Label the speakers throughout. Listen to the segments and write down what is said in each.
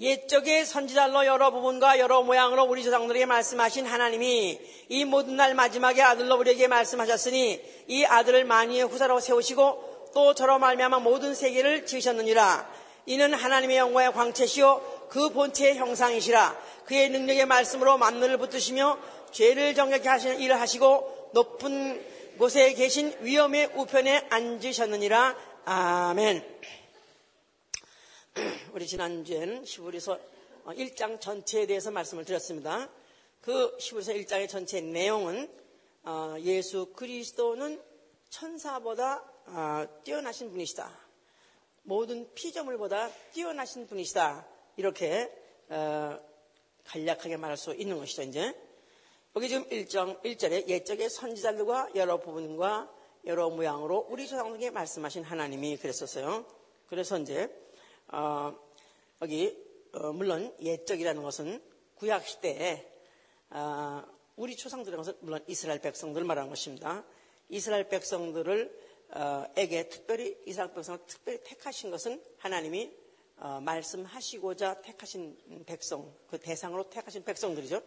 Speaker 1: 옛적의 선지자로 여러 부분과 여러 모양으로 우리 조상들에게 말씀하신 하나님이 이 모든 날 마지막에 아들로 우리에게 말씀하셨으니 이 아들을 만유의 후사로 세우시고 또 저로 말미암아 모든 세계를 지으셨느니라. 이는 하나님의 영광의 광채시요 그 본체의 형상이시라. 그의 능력의 말씀으로 만물을 붙드시며 죄를 정결케 하시는 일을 하시고 높은 곳에 계신 위엄의 우편에 앉으셨느니라. 아멘. 우리 지난주에는 시부리서 1장 전체에 대해서 말씀을 드렸습니다. 그 시부리서 1장의 전체 내용은 어, 예수 그리스도는 천사보다 어, 뛰어나신 분이시다. 모든 피조물보다 뛰어나신 분이시다. 이렇게 어, 간략하게 말할 수 있는 것이죠. 이제 여기 지금 1장 1절에 옛적의 선지자들과 여러 부분과 여러 모양으로 우리 조상에게 말씀하신 하나님이 그랬었어요. 그래서 이제 어, 여기 어, 물론 옛적이라는 것은 구약 시대에 어, 우리 초상들의 것은 물론 이스라엘 백성들을 말하는 것입니다. 이스라엘 백성들을 어, 에게 특별히 이스라엘 백성을 특별히 택하신 것은 하나님이 어, 말씀하시고자 택하신 백성, 그 대상으로 택하신 백성들이죠.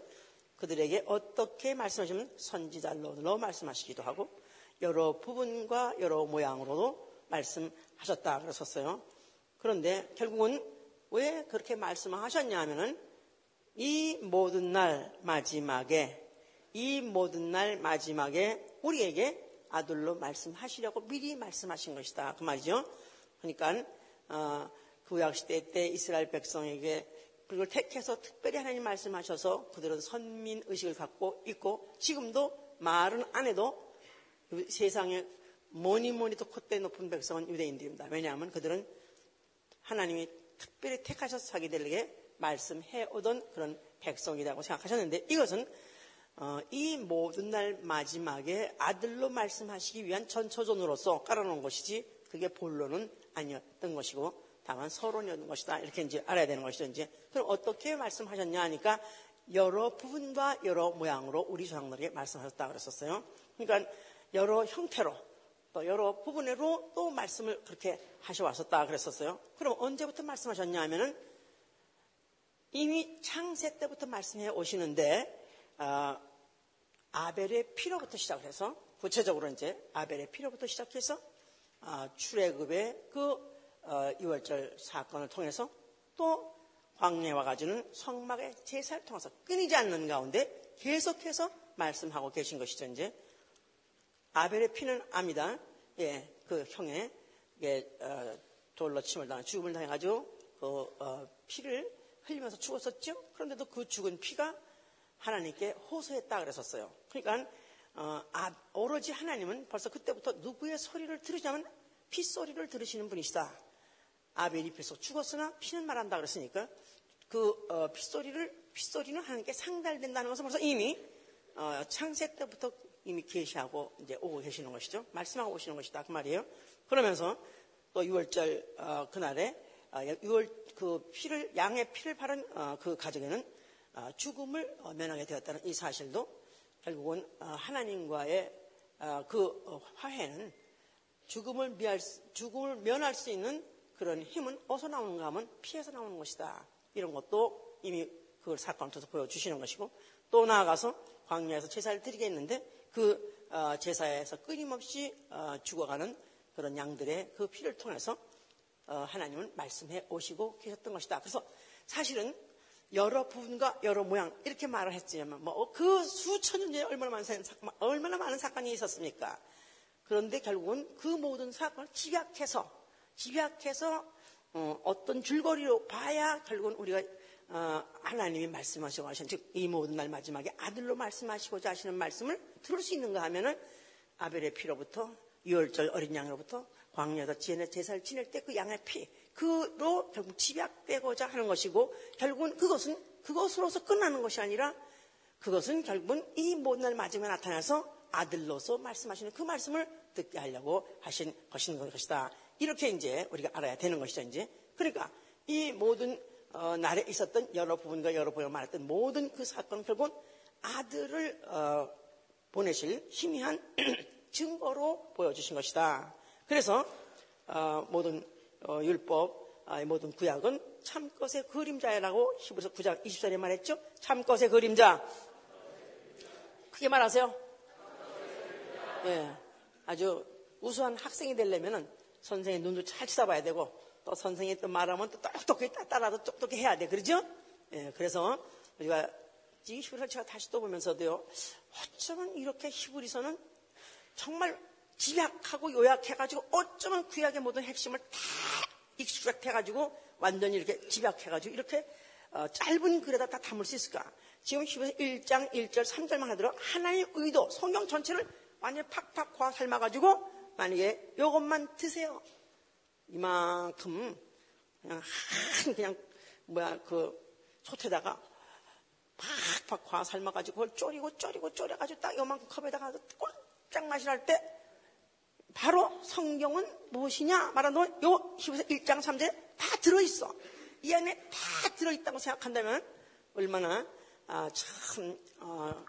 Speaker 1: 그들에게 어떻게 말씀하시면 선지자로 말씀하시기도 하고 여러 부분과 여러 모양으로도 말씀하셨다 그랬었어요. 그런데 결국은 왜 그렇게 말씀하셨냐 하면은 이 모든 날 마지막에 이 모든 날 마지막에 우리에게 아들로 말씀하시려고 미리 말씀하신 것이다. 그 말이죠. 그러니까 어, 구약 시대 때 이스라엘 백성에게 그걸 택해서 특별히 하나님 말씀하셔서 그들은 선민 의식을 갖고 있고 지금도 말은 안 해도 세상에 뭐니 뭐니 도 콧대 높은 백성은 유대인들입니다. 왜냐하면 그들은 하나님이 특별히 택하셔서 자기들에게 말씀해 오던 그런 백성이라고 생각하셨는데 이것은 어, 이 모든 날 마지막에 아들로 말씀하시기 위한 전초전으로서 깔아놓은 것이지 그게 본론은 아니었던 것이고 다만 서론이었던 것이다. 이렇게 이제 알아야 되는 것이죠 이제. 그럼 어떻게 말씀하셨냐 하니까 여러 부분과 여러 모양으로 우리 조상들에게 말씀하셨다 그랬었어요. 그러니까 여러 형태로 또 여러 부분으로 또 말씀을 그렇게 하셔왔었다 그랬었어요. 그럼 언제부터 말씀하셨냐 하면은 이미 창세 때부터 말씀해 오시는데 어, 아벨의 피로부터 시작을 해서 구체적으로 이제 아벨의 피로부터 시작해서 어, 출애굽의 그 어, 6월절 사건을 통해서 또 광야와 가지는 성막의 제사를 통해서 끊이지 않는 가운데 계속해서 말씀하고 계신 것이죠. 이제 아벨의 피는 압니다. 예, 그 형의 예, 어, 돌로 침을 당한 죽음을 당해가지고 그 어, 피를 흘리면서 죽었었죠. 그런데도 그 죽은 피가 하나님께 호소했다 그랬었어요. 그러니까 어, 아, 오로지 하나님은 벌써 그때부터 누구의 소리를 들으자면 피 소리를 들으시는 분이시다. 아벨이 비서 죽었으나 피는 말한다 그랬으니까 그 어, 핏소리를 핏소리는 하나님께 상달된다는 것은 벌써 이미 어, 창세 때부터 이미 계시하고 이제 오고 계시는 것이죠. 말씀하고 오시는 것이다. 그 말이에요. 그러면서 또 6월절 어, 그날에 6월 어, 그 피를 양의 피를 바른 어, 그 가정에는 어, 죽음을 면하게 되었다는 이 사실도 결국은 하나님과의 그 화해는 죽음을 미할 죽음을 면할 수 있는 그런 힘은 어디서 나오는가 하면 피해서 나오는 것이다. 이런 것도 이미 그걸 사건을 통해서 보여주시는 것이고 또 나아가서 광야에서 제사를 드리겠는데 그 어, 제사에서 끊임없이 어, 죽어가는 그런 양들의 그 피를 통해서 어, 하나님은 말씀해 오시고 계셨던 것이다. 그래서 사실은 여러 부분과 여러 모양 이렇게 말을 했지만 뭐 그 수천 년 전에 얼마나 많은 사건, 얼마나 많은 사건이 있었습니까? 그런데 결국은 그 모든 사건을 집약해서 집약해서 어 떤 줄거리로 봐야 결국은 우리가 어, 하나님이 말씀하시고 하신 즉 이 모든 날 마지막에 아들로 말씀하시고자 하시는 말씀을 들을 수 있는가 하면은 아벨의 피로부터 유월절 어린 양으로부터 광야에서 지혜의 제사를 지낼 때 그 양의 피 그로 결국 집약되고자 하는 것이고 결국은 그것은 그것으로서 끝나는 것이 아니라 그것은 결국은 이 모든 날 마지막에 나타나서 아들로서 말씀하시는 그 말씀을 듣게 하려고 하신 것인 것이다. 이렇게 이제 우리가 알아야 되는 것이죠. 이제 그러니까 이 모든 어, 날에 있었던 여러 부분과 여러 부분을 말했던 모든 그 사건은 결국은 아들을 어, 보내실 희미한 증거로 보여주신 것이다. 그래서 어, 모든 어, 율법 모든 구약은 참것의 그림자라고 히브리서 9장 20절에 말했죠. 참것의 그림자. 크게 말하세요. 예, 아주 우수한 학생이 되려면은 선생의 눈도 잘 쳐다봐야 되고 또 선생이 또 말하면 또 똑똑히 따라도 똑똑히 해야 돼. 그러죠? 예, 그래서 우리가 이 히브리서 제가 다시 또 보면서도요. 어쩌면 이렇게 히브리서는 정말 집약하고 요약해가지고 어쩌면 구약의 모든 핵심을 다 익숙해가지고 완전히 이렇게 집약해가지고 이렇게 어, 짧은 글에다 다 담을 수 있을까? 지금 히브리서 1장 1절 3절만 하더라도 하나님의 의도 성경 전체를 완전히 팍팍 과 삶아가지고 만약에 이것만 드세요. 이만큼 그냥 한 그냥 뭐야 그 솥에다가 팍팍 과 삶아가지고 그걸 졸이고 졸이고 졸여가지고 딱 요만큼 컵에다가 꼴짝 마시할 때 바로 성경은 무엇이냐 말하면 요 히브리서 1장 3절에 다 들어있어. 이 안에 다 들어있다고 생각한다면 얼마나 아, 참 어,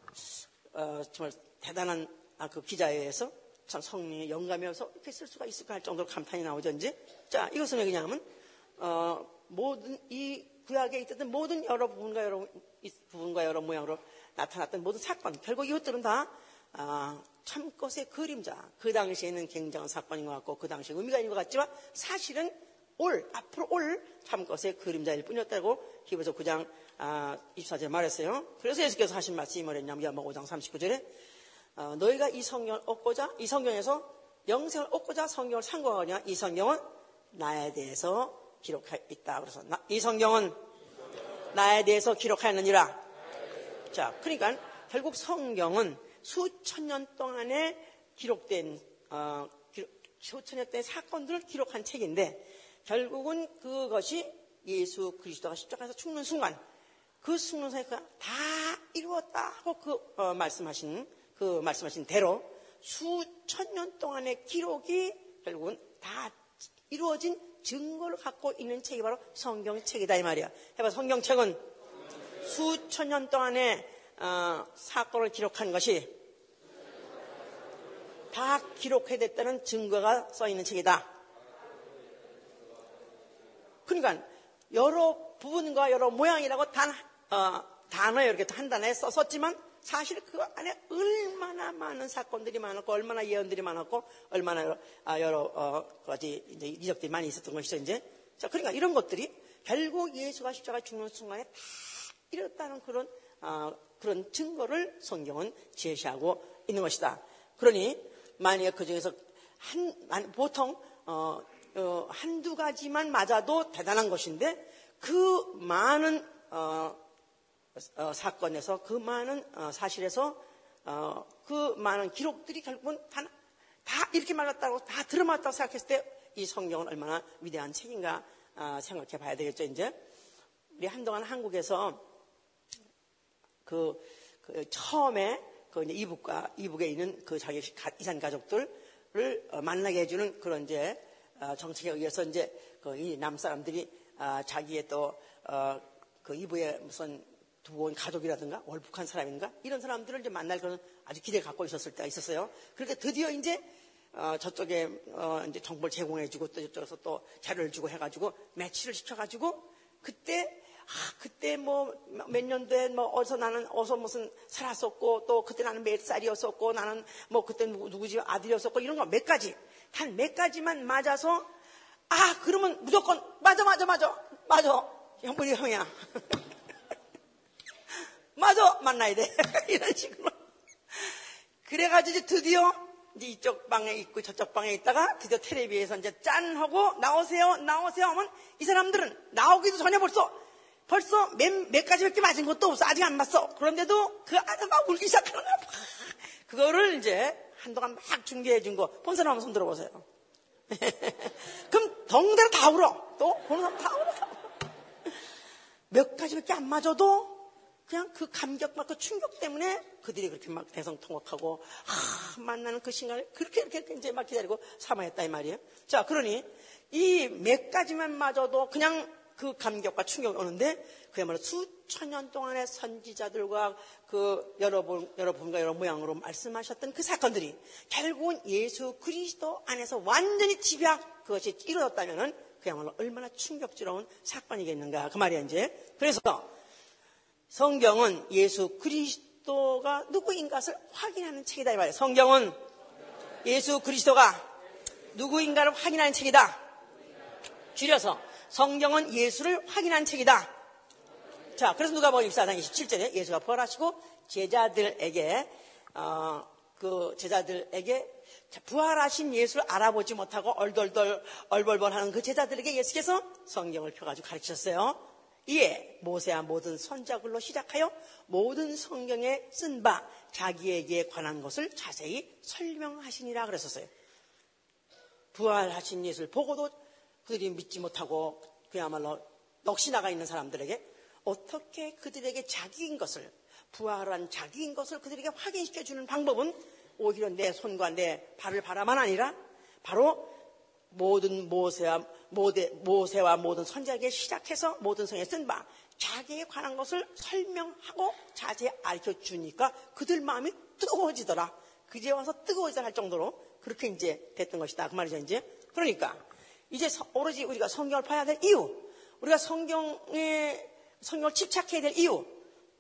Speaker 1: 어, 정말 대단한 아, 그 기자에 의해서 참 성령의 영감이어서 이렇게 쓸 수가 있을까 할 정도로 감탄이 이제. 자, 이것은 왜 그냐면, 어, 모든, 이 구약에 있었던 모든 여러 부분과 여러, 부분과 여러 모양으로 나타났던 모든 사건, 결국 이것들은 다, 아, 참것의 그림자. 그 당시에는 굉장한 사건인 것 같고, 그 당시에 의미가 있는 것 같지만, 사실은 올, 앞으로 올 참것의 그림자일 뿐이었다고 기브서 9장 아, 24절에 말했어요. 그래서 예수께서 하신 말씀이 뭐랬냐면, 야마 5장 39절에 어, 너희가 이 성경을 얻고자 이 성경에서 영생을 얻고자 성경을 상고하거냐 이 성경은 나에 대해서 기록해 있다. 그래서 나, 이 성경은 나에 대해서 기록하였느니라. 자, 그러니까 결국 성경은 수천 년 동안에 기록된 어, 기록, 수천 년 동의 사건들을 기록한 책인데 결국은 그것이 예수 그리스도가 십자가에서 죽는 순간 그 죽는 순간 다 이루었다 하고 그 어, 말씀하신 그 말씀하신 대로 수천 년 동안의 기록이 결국은 다 이루어진 증거를 갖고 있는 책이 바로 성경책이다 이 말이야. 해봐 성경책은 수천 년 동안의 어, 사건을 기록한 것이 다 기록해됐다는 증거가 써 있는 책이다. 그러니까 여러 부분과 여러 모양이라고 단 어, 단어 이렇게 한 단어에 썼지만 사실 그 안에 얼마나 많은 사건들이 많았고 얼마나 예언들이 많았고 얼마나 여러, 아, 여러 어, 가지 이제 이적들이 많이 있었던 것이죠 이제 자 그러니까 이런 것들이 결국 예수가 십자가 죽는 순간에 다 이뤘다는 그런 어, 그런 증거를 성경은 제시하고 있는 것이다. 그러니 만약에 그 중에서 한 보통 어, 어, 한두 가지만 맞아도 대단한 것인데 그 많은 어, 어, 사건에서 그 많은 어, 사실에서 어, 그 많은 기록들이 결국은 다, 다 이렇게 말랐다고 다 들어맞다고 생각했을 때 이 성경은 얼마나 위대한 책인가 아, 생각해 봐야 되겠죠 이제. 우리 한동안 한국에서 그, 그 처음에 그 이북과 이북에 있는 그 자기 이산 가족들을 만나게 해주는 그런 이제 정책에 의해서 이제 그 이 남 사람들이 아, 자기의 또그 이북에 무슨 두고 가족이라든가 월북한 사람인가? 이런 사람들을 이제 만날 그런 아주 기대 갖고 있었을 때가 있었어요. 그렇게 드디어 이제 어, 저쪽에 어, 이제 정보를 제공해주고 또 저쪽에서 또 자료를 주고 해가지고 매치를 시켜가지고 그때 아, 그때 뭐 몇 년도에 뭐 어서 나는 어서 무슨 살았었고 또 그때 나는 몇 살이었었고 나는 뭐 그때 누구, 누구 집 아들이었었고 이런 거 몇 가지 단 몇 가지만 맞아서 아 그러면 무조건 맞아 맞아 맞아 맞아. 형부리 형이야 맞아 만나야 돼. 이런 식으로. 그래가지고 드디어 이제 이쪽 방에 있고 저쪽 방에 있다가 드디어 텔레비에서 이제 짠 하고 나오세요 나오세요 하면 이 사람들은 나오기도 전에 벌써 벌써 몇, 몇 가지밖에 맞은 것도 없어. 아직 안 맞어. 그런데도 그막 울기 시작하는 거야 그거를 이제 한동안 막 중계해 준 거. 본 사람 한번 손 들어보세요. 그럼 덩대로 다 울어. 또 보는 사람 다 울어. 몇 가지밖에 안 맞아도 그냥 그 감격과 그 충격 때문에 그들이 그렇게 막 대성통곡하고 아, 만나는 그 시간을 그렇게 이렇게 이제 막 기다리고 사망했다 이 말이에요. 자, 그러니 이 몇 가지만 맞아도 그냥 그 감격과 충격이 오는데 그야말로 수천 년 동안의 선지자들과 그 여러 분, 여러 분과 여러 모양으로 말씀하셨던 그 사건들이 결국은 예수 그리스도 안에서 완전히 집약 그것이 이루어졌다면은 그야말로 얼마나 충격스러운 사건이겠는가 그 말이야 이제. 그래서 성경은 예수 그리스도가 누구인 것을 확인하는 책이다 이 말이에요. 성경은 예수 그리스도가 누구인가를 확인하는 책이다. 줄여서 성경은 예수를 확인한 책이다. 자, 그래서 누가 보면 24장 27절에 예수가 부활하시고 제자들에게 어, 그 제자들에게 부활하신 예수를 알아보지 못하고 얼덜덜 얼벌벌하는 그 제자들에게 예수께서 성경을 펴가지고 가르치셨어요. 이에 모세와 모든 선자글로 시작하여 모든 성경에 쓴 바 자기에게 관한 것을 자세히 설명하시니라 그랬었어요. 부활하신 예수를 보고도 그들이 믿지 못하고 그야말로 넋이 나가 있는 사람들에게 어떻게 그들에게 자기인 것을 부활한 자기인 것을 그들에게 확인시켜 주는 방법은 오히려 내 손과 내 발을 바라만 아니라 바로 모든 모세와 모세와 모든 선자에게 시작해서 모든 성에 쓴 바 자기에 관한 것을 설명하고 자세히 알려 주니까 그들 마음이 뜨거워지더라. 그제 와서 뜨거워지더라 할 정도로 그렇게 이제 됐던 것이다. 그 말이죠, 이제. 그러니까 이제 오로지 우리가 성경을 봐야 될 이유, 우리가 성경에 성경을 집착해야 될 이유,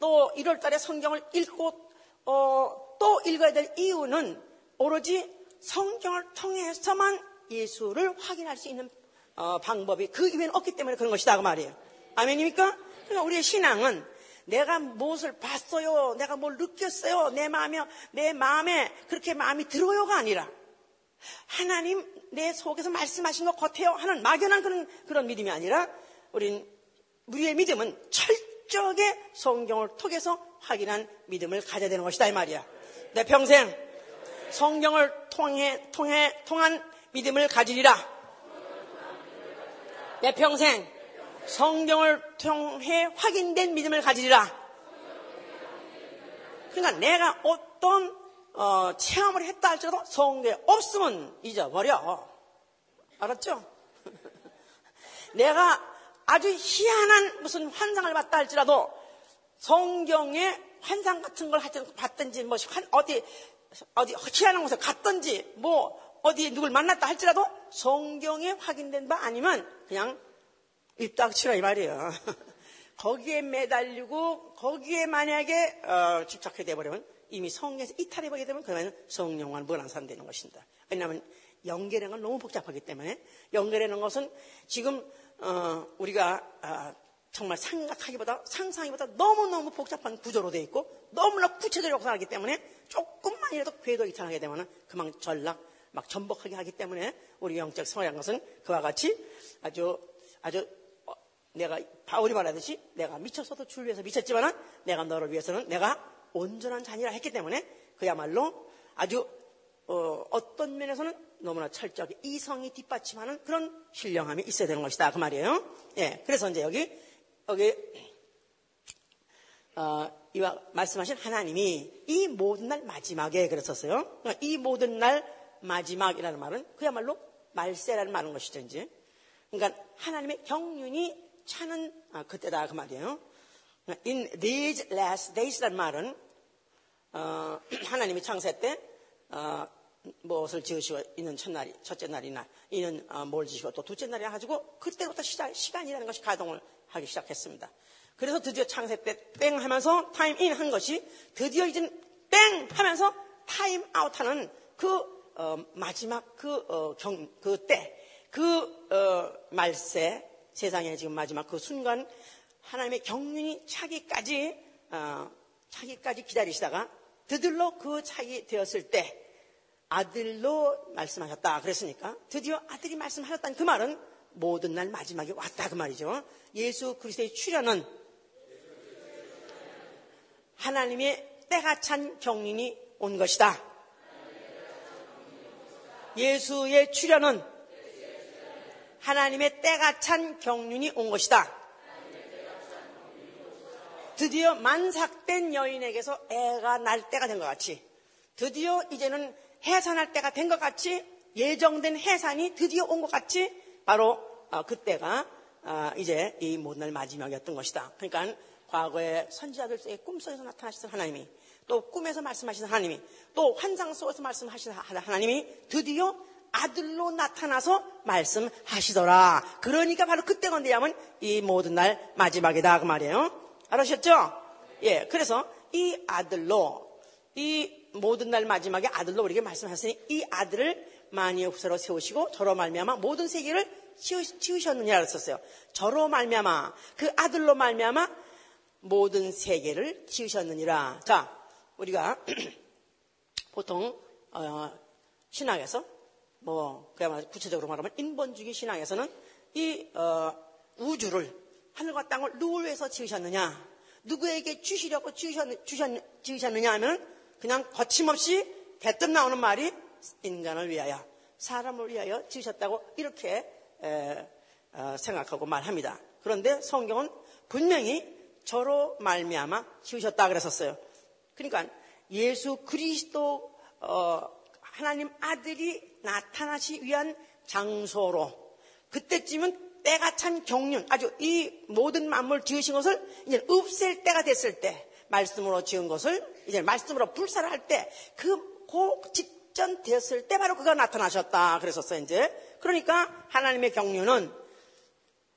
Speaker 1: 또 1월 달에 성경을 읽고 어, 또 읽어야 될 이유는 오로지 성경을 통해서만 예수를 확인할 수 있는 어, 방법이 그 이외에는 없기 때문에 그런 것이다 그 말이에요. 아멘입니까? 그러니까 우리의 신앙은 내가 무엇을 봤어요, 내가 뭘 느꼈어요, 내 마음에 내 마음에 그렇게 마음이 들어요가 아니라 하나님 내 속에서 말씀하신 것 같아요 하는 막연한 그런, 그런 믿음이 아니라 우린, 우리의 믿음은 철저하게 성경을 통해서 확인한 믿음을 가져야 되는 것이다 이 말이야. 내 평생 성경을 통해, 통해, 통한 믿음을 가지리라. 내 평생 성경을 통해 확인된 믿음을 가지리라. 그러니까 내가 어떤 어, 체험을 했다 할지라도 성경에 없으면 잊어버려. 알았죠? 내가 아주 희한한 무슨 환상을 봤다 할지라도 성경에 환상 같은 걸 봤든지 뭐 어디 어디 희한한 곳에 갔든지 뭐 어디에 누굴 만났다 할지라도 성경에 확인된 바 아니면 그냥 입닥치라 이 말이에요. 거기에 매달리고 거기에 만약에 어, 집착해 돼버리면 이미 성경에서 이탈해버리게 되면 그러면 성령과는 무관한 사람 되는 것입니다. 왜냐하면 연결하는 건 너무 복잡하기 때문에 연결하는 것은 지금 어, 우리가 어, 정말 생각하기보다 상상하기보다 너무너무 복잡한 구조로 되어 있고 너무나 구체적으로 살기 때문에 조금만이라도 궤도 이탈하게 되면 그만 전락 막 전복하게 하기 때문에 우리 영적 성향 것은 그와 같이 아주 아주 어, 내가 바울이 말하듯이 내가 미쳤어도 주 위해서 미쳤지만은 내가 너를 위해서는 내가 온전한 자녀라 했기 때문에 그야말로 아주 어, 떤 면에서는 너무나 철저하게 이성이 뒷받침하는 그런 신령함이 있어야 되는 것이다 그 말이에요. 예, 그래서 이제 여기 여기 어, 이와 말씀하신 하나님이 이 모든 날 마지막에 그랬었어요. 이 모든 날 마지막이라는 말은 그야말로 말세라는 말인 이제. 그러니까 하나님의 경륜이 차는 아, 그때다 그 말이에요. In these last days란 말은 어, 하나님이 창세 때 어, 무엇을 지으시고 있는 첫날이 첫째 날이나 이는 어, 뭘 지시고 또 둘째 날이라 가지고 그때부터 시작, 시간이라는 것이 가동을 하기 시작했습니다. 그래서 드디어 창세 때 땡 하면서 time in 한 것이 드디어 이제 땡 하면서 time out 하는 그 어, 마지막 그 어, 경, 그 때 그 어, 말세 세상에 지금 마지막 그 순간 하나님의 경륜이 차기까지 어, 차기까지 기다리시다가 드디어 그 차기 되었을 때 아들로 말씀하셨다 그랬으니까 드디어 아들이 말씀하셨다는 그 말은 모든 날 마지막에 왔다 그 말이죠. 예수 그리스도의 출현은 하나님의 때가 찬 경륜이 온 것이다. 예수의 출현은 하나님의 때가 찬 경륜이 온 것이다. 드디어 만삭된 여인에게서 애가 날 때가 된 것 같이 드디어 이제는 해산할 때가 된 것 같이 예정된 해산이 드디어 온 것 같이 바로 어, 그때가 어, 이제 이 모든 날 마지막이었던 것이다. 그러니까 과거의 선지자들 속에 꿈속에서 나타나시던 하나님이 또 꿈에서 말씀하시는 하나님이 또 환상 속에서 말씀하시는 하나님이 드디어 아들로 나타나서 말씀하시더라. 그러니까 바로 그때가 언제냐면 이 모든 날 마지막이다 그 말이에요. 알으셨죠? 예, 그래서 이 아들로 이 모든 날 마지막에 아들로 우리에게 말씀하셨으니 이 아들을 만유의 후사로 세우시고 저로 말미암아 모든 세계를 지으셨느냐 그랬었어요. 저로 말미암아 그 아들로 말미암아 모든 세계를 지으셨느니라. 자, 우리가 보통 어, 신학에서 뭐 그야말로 구체적으로 말하면 인본주의 신앙에서는 이 어, 우주를 하늘과 땅을 누굴 위해서 지으셨느냐 누구에게 주시려고 지으셨느냐 하면 그냥 거침없이 대뜸 나오는 말이 인간을 위하여 사람을 위하여 지으셨다고 이렇게 에, 어, 생각하고 말합니다. 그런데 성경은 분명히 저로 말미암아 지으셨다 그랬었어요. 그러니까 예수 그리스도 어, 하나님 아들이 나타나시 위한 장소로 그때쯤은 때가 찬 경륜 아주 이 모든 만물 지으신 것을 이제 없앨 때가 됐을 때 말씀으로 지은 것을 이제 말씀으로 불사를 할 때그 그 직전 됐을 때 바로 그가 나타나셨다 그랬었어요 이제 그러니까 하나님의 경륜은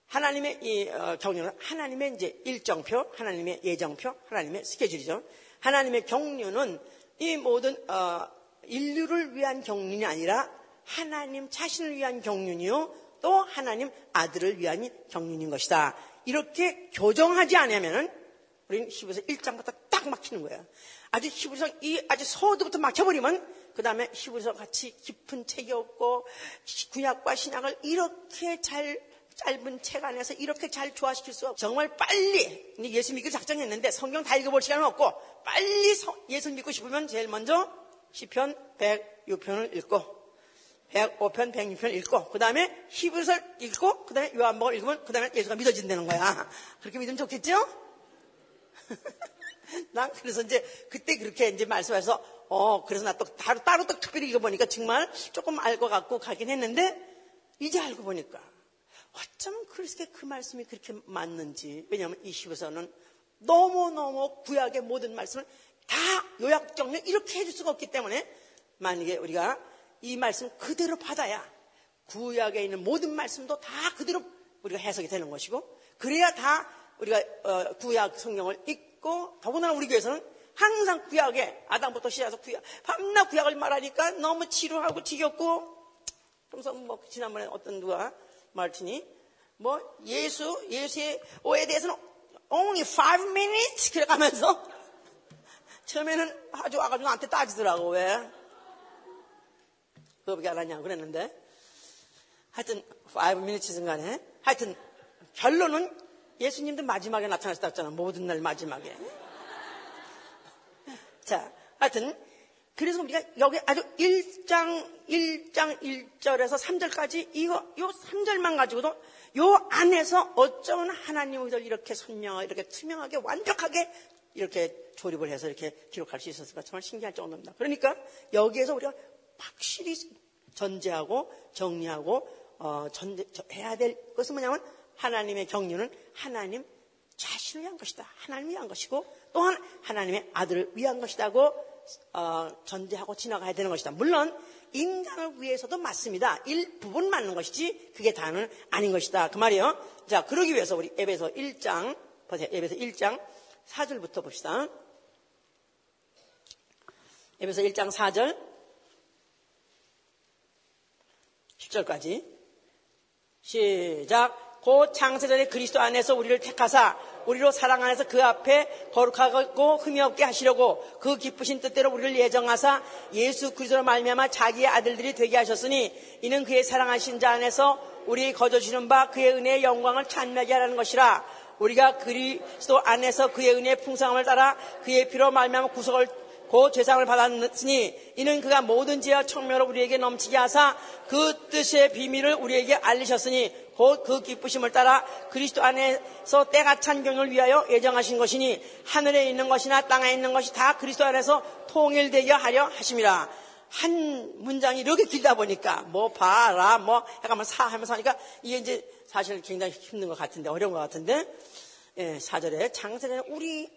Speaker 1: 하나님의 이 어, 경륜은 하나님의 이제 일정표, 하나님의 예정표, 하나님의 스케줄이죠. 하나님의 경륜은 이 모든 어, 인류를 위한 경륜이 아니라 하나님 자신을 위한 경륜이요. 또 하나님 아들을 위한 경륜인 것이다. 이렇게 교정하지 않으면은 우리는 히브리서 1장부터 딱 막히는 거예요. 아주 히브리서 이 아주 서두부터 막혀버리면 그 다음에 히브리서 같이 깊은 책이 없고 구약과 신약을 이렇게 잘 짧은 책 안에서 이렇게 잘 조화시킬 수 없고 정말 빨리 예수 믿기 작정했는데 성경 다 읽어볼 시간은 없고 빨리 예수 믿고 싶으면 제일 먼저 시편 106편을 읽고 105편, 106편 읽고 그 다음에 히브리서를 읽고 그 다음에 요한복음을 읽으면 그 다음에 예수가 믿어진다는 거야. 그렇게 믿으면 좋겠죠? 난 그래서 이제 그때 그렇게 이제 말씀해서 어 그래서 나 또 따로 따로 또 특별히 읽어보니까 정말 조금 알 것 같고 가긴 했는데 이제 알고 보니까 어쩌면 그렇게 그 말씀이 그렇게 맞는지. 왜냐하면 이 시부서는 너무너무 구약의 모든 말씀을 다 요약 정리 이렇게 해줄 수가 없기 때문에 만약에 우리가 이 말씀 그대로 받아야 구약에 있는 모든 말씀도 다 그대로 우리가 해석이 되는 것이고 그래야 다 우리가 어, 구약 성경을 읽고 더군다나 우리 교회에서는 항상 구약에 아담부터 시작해서 구약 밤낮 구약을 말하니까 너무 지루하고 지겹고 그러면서 뭐 지난번에 어떤 누가 말티니 뭐 예수 예수의 오에 대해서는 only five minutes? 그래 가면서 처음에는 아주 와가지고 나한테 따지더라고 왜? 그거밖에 안 하냐고 그랬는데. 하여튼 five minutes인 간에. 하여튼 결론은 예수님도 마지막에 나타나셨다 했잖아. 모든 날 마지막에. 자 하여튼 그래서 우리가 여기 아주 1장, 1장 1절에서 3절까지 이거, 요 3절만 가지고도 요 안에서 어쩌면 하나님을 이렇게 선명하게, 이렇게 투명하게, 완벽하게 이렇게 조립을 해서 이렇게 기록할 수 있었을까 정말 신기할 정도입니다. 그러니까 여기에서 우리가 확실히 전제하고 정리하고, 어, 전제, 해야 될 것은 뭐냐면 하나님의 경륜은 하나님 자신을 위한 것이다. 하나님을 위한 것이고 또한 하나님의 아들을 위한 것이다고 어, 전제하고 지나가야 되는 것이다. 물론 인간을 위해서도 맞습니다. 일부분 맞는 것이지 그게 다는 아닌 것이다. 그 말이에요. 자, 그러기 위해서 우리 앱에서 1장 보세요. 앱에서 1장 4절부터 봅시다. 앱에서 1장 4절 10절까지 시작. 곧 창세전에 그리스도 안에서 우리를 택하사 우리로 사랑 안에서 그 앞에 거룩하고 흠이 없게 하시려고 그 기쁘신 뜻대로 우리를 예정하사 예수 그리스도로 말미암아 자기의 아들들이 되게 하셨으니 이는 그의 사랑하신 자 안에서 우리 거저 주는 바 그의 은혜의 영광을 찬미하게 하라는 것이라. 우리가 그리스도 안에서 그의 은혜의 풍성함을 따라 그의 피로 말미암아 구속을 고 죄상을 받았으니 이는 그가 모든 지와 청명으로 우리에게 넘치게 하사 그 뜻의 비밀을 우리에게 알리셨으니 곧 그 기쁘심을 따라 그리스도 안에서 때가 찬 경을 위하여 예정하신 것이니 하늘에 있는 것이나 땅에 있는 것이 다 그리스도 안에서 통일되게 하려 하심이라. 한 문장이 이렇게 길다 보니까 뭐 봐라 뭐 약간 사 하면서 하니까 이게 이제 사실 굉장히 힘든 것 같은데 어려운 것 같은데 예, 사절에 장세전에 우리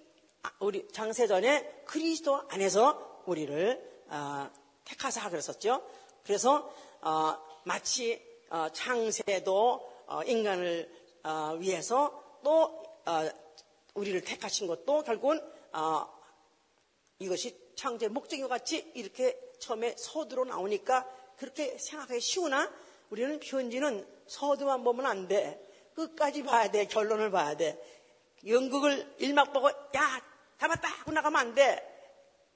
Speaker 1: 우리 장세전에 그리스도 안에서 우리를 아, 택하사 그랬었죠. 그래서 어, 마치 어, 창세도 어, 인간을 어, 위해서 또 어, 우리를 택하신 것도 결국은 어, 이것이 창조의 목적인 것 같이 이렇게 처음에 서두로 나오니까 그렇게 생각하기 쉬우나 우리는 편지는 서두만 보면 안 돼. 끝까지 봐야 돼. 결론을 봐야 돼. 연극을 일막 보고 야 잡았다 하고 나가면 안 돼.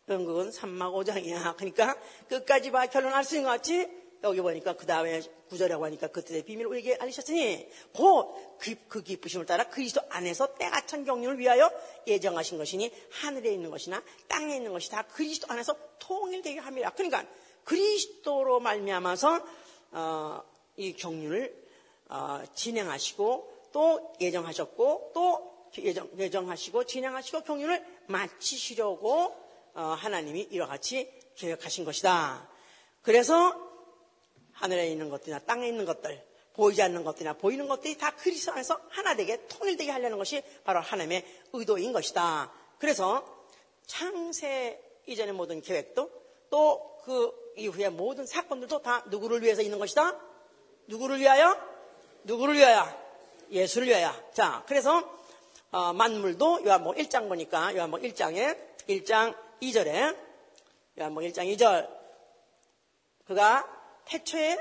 Speaker 1: 연극은 삼막오장이야. 그러니까 끝까지 봐 결론 알수 있는 것 같지? 여기 보니까 그 다음에 구절이라고 하니까 그때의 비밀을 우리에게 알리셨으니 곧 그, 그 기쁘심을 따라 그리스도 안에서 때가 찬 경륜을 위하여 예정하신 것이니 하늘에 있는 것이나 땅에 있는 것이 다 그리스도 안에서 통일되게 합니다. 그러니까 그리스도로 말미암아서 어, 이 경륜을 어, 진행하시고 또 예정하셨고 또 예정, 예정하시고 진행하시고 경륜을 마치시려고 어, 하나님이 이와 같이 계획하신 것이다. 그래서 하늘에 있는 것들이나 땅에 있는 것들, 보이지 않는 것들이나 보이는 것들이 다 그리스도 안에서 하나 되게 통일되게 하려는 것이 바로 하나님의 의도인 것이다. 그래서 창세 이전의 모든 계획도 또 그 이후의 모든 사건들도 다 누구를 위해서 있는 것이다? 누구를 위하여? 누구를 위하여? 예수를 위하여. 자, 그래서 어, 만물도 요한복 1장 보니까 요한복 1장에 1장 2절에 요한복 1장 2절 그가 태초에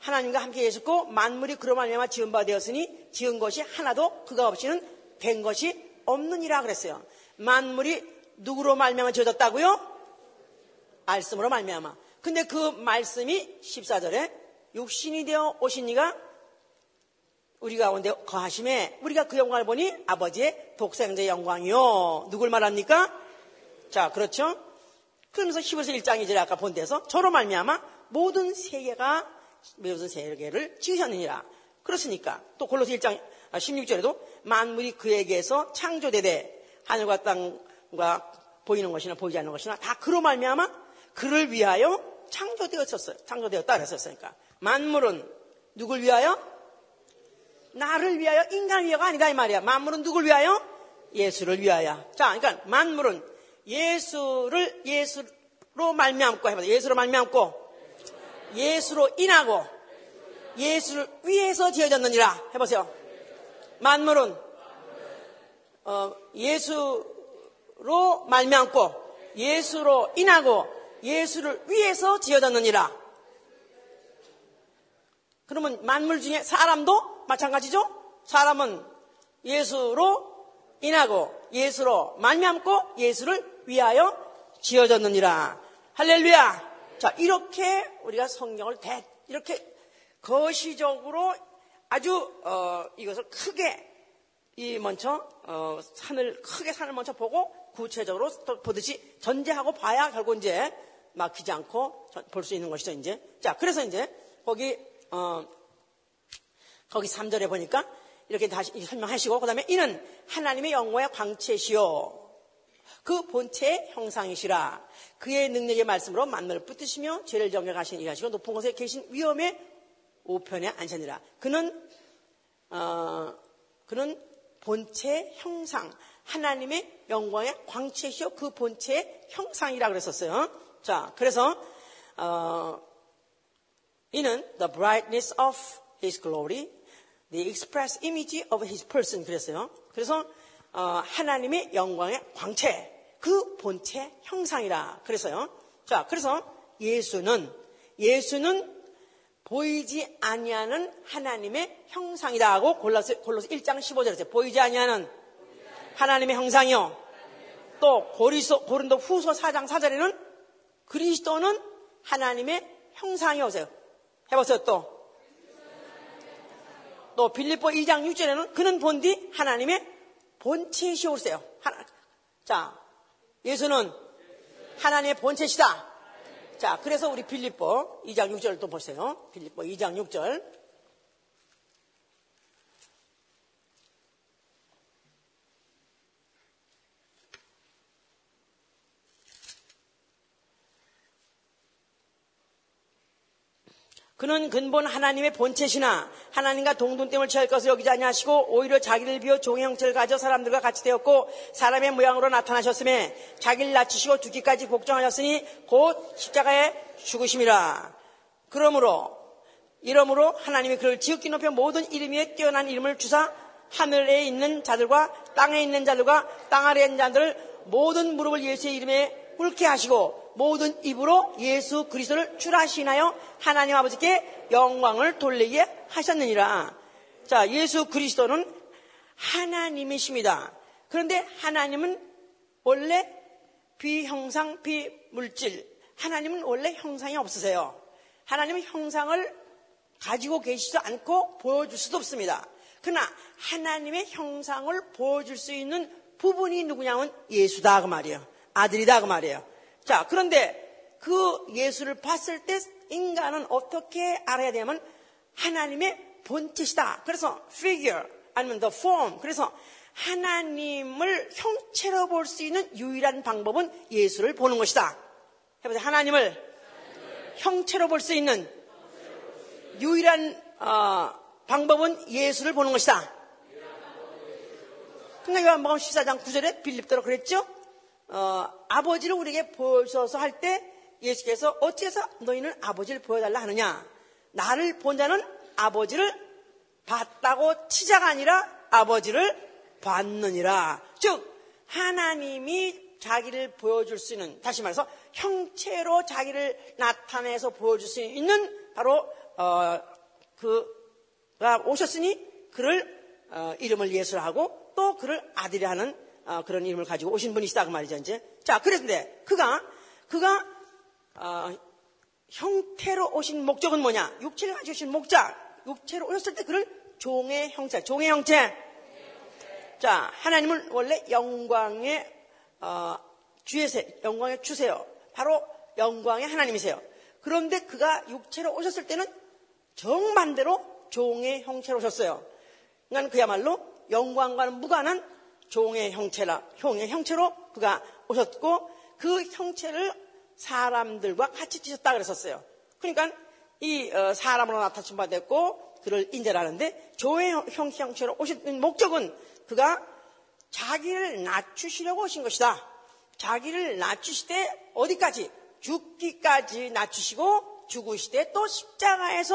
Speaker 1: 하나님과 함께 계셨고 만물이 그로 말미암아 지은 바 되었으니 지은 것이 하나도 그가 없이는 된 것이 없느니라 그랬어요. 만물이 누구로 말미암아 지어졌다고요? 말씀으로 말미암아. 근데 그 말씀이 14절에 육신이 되어 오신 이가 우리 가운데 거하심에 우리가 그 영광을 보니 아버지의 독생자 영광이요. 누굴 말합니까? 자, 그렇죠? 그러면서 히브리서 1장 2절에 아까 본 데서 저로 말미암아 모든 세계가 모든 세계를 지으셨느니라. 그렇습니까? 또 골로새 1장 16절에도 만물이 그에게서 창조되되 하늘과 땅과 보이는 것이나 보이지 않는 것이나 다 그로 말미암아 그를 위하여 창조되었었어요. 창조되었다 그랬었으니까 만물은 누굴 위하여? 나를 위하여 인간 위하여가 아니다 이 말이야. 만물은 누굴 위하여? 예수를 위하여. 자, 그러니까 만물은 예수를 예수로 말미암고 해봐. 예수로 말미암고 예수로 인하고 예수를 위해서 지어졌느니라 해보세요. 만물은 어, 예수로 말미암고 예수로 인하고 예수를 위해서 지어졌느니라. 그러면 만물 중에 사람도 마찬가지죠? 사람은 예수로 인하고 예수로 말미암고 예수를 위하여 지어졌느니라. 할렐루야. 자, 이렇게 우리가 성경을 대, 이렇게 거시적으로 아주, 어, 이것을 크게 이 먼저, 어, 산을, 크게 산을 먼저 보고 구체적으로 보듯이 전제하고 봐야 결국 이제 막히지 않고 볼 수 있는 것이죠, 이제. 자, 그래서 이제 거기, 어, 거기 3절에 보니까 이렇게 다시 설명하시고, 그 다음에 이는 하나님의 영광의 광채시요. 그 본체의 형상이시라. 그의 능력의 말씀으로 만물을 붙드시며 죄를 정결하시는 일하시고 높은 곳에 계신 위엄의 우편에 앉으니라. 그는 어, 그는 본체 형상 하나님의 영광의 광채시요 그 본체의 형상이라 그랬었어요. 자, 그래서 어, 이는 the brightness of his glory, the express image of his person 그랬어요. 그래서 어, 하나님의 영광의 광채 그 본체 형상이라 그래서요. 자, 그래서 예수는 예수는 보이지 아니하는 하나님의 형상이다 하고 골로새 골로새 1장 15절에서 보이지 아니하는 하나님의 형상이요. 또 고리소 고린도 후서 4장 4절에는 그리스도는 하나님의 형상이 오세요. 해보세요 또. 또 빌립보 2장 6절에는 그는 본디 하나님의 본체시오 오세요. 하나. 자, 예수는 하나님의 본체시다. 자, 그래서 우리 빌립보 2장 6절 또 보세요. 빌립보 2장 6절. 그는 근본 하나님의 본체시나 하나님과 동등됨을 취할 것을 여기지 아니하시고 오히려 자기를 비워 종의 형체를 가져 사람들과 같이 되었고 사람의 모양으로 나타나셨음에 자기를 낮추시고 죽기까지 복종하셨으니 곧 십자가에 죽으심이라. 그러므로 이러므로 하나님이 그를 지극히 높여 모든 이름 위에 뛰어난 이름을 주사 하늘에 있는 자들과 땅에 있는 자들과 땅 아래에 있는 자들을 모든 무릎을 예수의 이름에 꿇게 하시고 모든 입으로 예수 그리스도를 출하시나요 하나님 아버지께 영광을 돌리게 하셨느니라. 자, 예수 그리스도는 하나님이십니다. 그런데 하나님은 원래 비형상, 비물질. 하나님은 원래 형상이 없으세요. 하나님은 형상을 가지고 계시지 않고 보여줄 수도 없습니다. 그러나 하나님의 형상을 보여줄 수 있는 부분이 누구냐면 예수다 그 말이에요. 아들이다 그 말이에요. 자, 그런데 그 예수를 봤을 때 인간은 어떻게 알아야 되냐면 하나님의 본체시다. 그래서 figure 아니면 the form. 그래서 하나님을 형체로 볼 수 있는 유일한 방법은 예수를 보는 것이다. 해보세요. 하나님을 형체로 볼 수 있는 유일한 어, 방법은 예수를 보는 것이다. 그러니까 요한복음 14장 9절에 빌립대로 그랬죠? 어, 아버지를 우리에게 보여줘서 할 때 예수께서 어찌 해서 너희는 아버지를 보여달라 하느냐? 나를 본 자는 아버지를 봤다고 치자가 아니라 아버지를 봤느니라. 즉, 하나님이 자기를 보여줄 수 있는, 다시 말해서 형체로 자기를 나타내서 보여줄 수 있는 바로, 어, 그가 오셨으니 그를, 어, 이름을 예수로 하고 또 그를 아들이 하는 어, 그런 이름을 가지고 오신 분이시다 그 말이죠 이제. 자 그랬는데 그가 그가 어, 형태로 오신 목적은 뭐냐? 육체를 가지고 오신 목적. 육체로 오셨을 때 그를 종의 형체, 종의 형체. 자 하나님은 원래 영광의 어, 주세요, 영광의 주세요. 바로 영광의 하나님이세요. 그런데 그가 육체로 오셨을 때는 정반대로 종의 형체로 오셨어요. 그러니까 그야말로 영광과는 무관한 종의 형체라, 형의 형체로 그가 오셨고 그 형체를 사람들과 같이 지셨다 그랬었어요. 그러니까 이 어, 사람으로 나타나신 바 됐고 그를 인재라는데 종의 형, 형체로 오신 목적은 그가 자기를 낮추시려고 오신 것이다. 자기를 낮추시되 어디까지? 죽기까지 낮추시고 죽으시되 또 십자가에서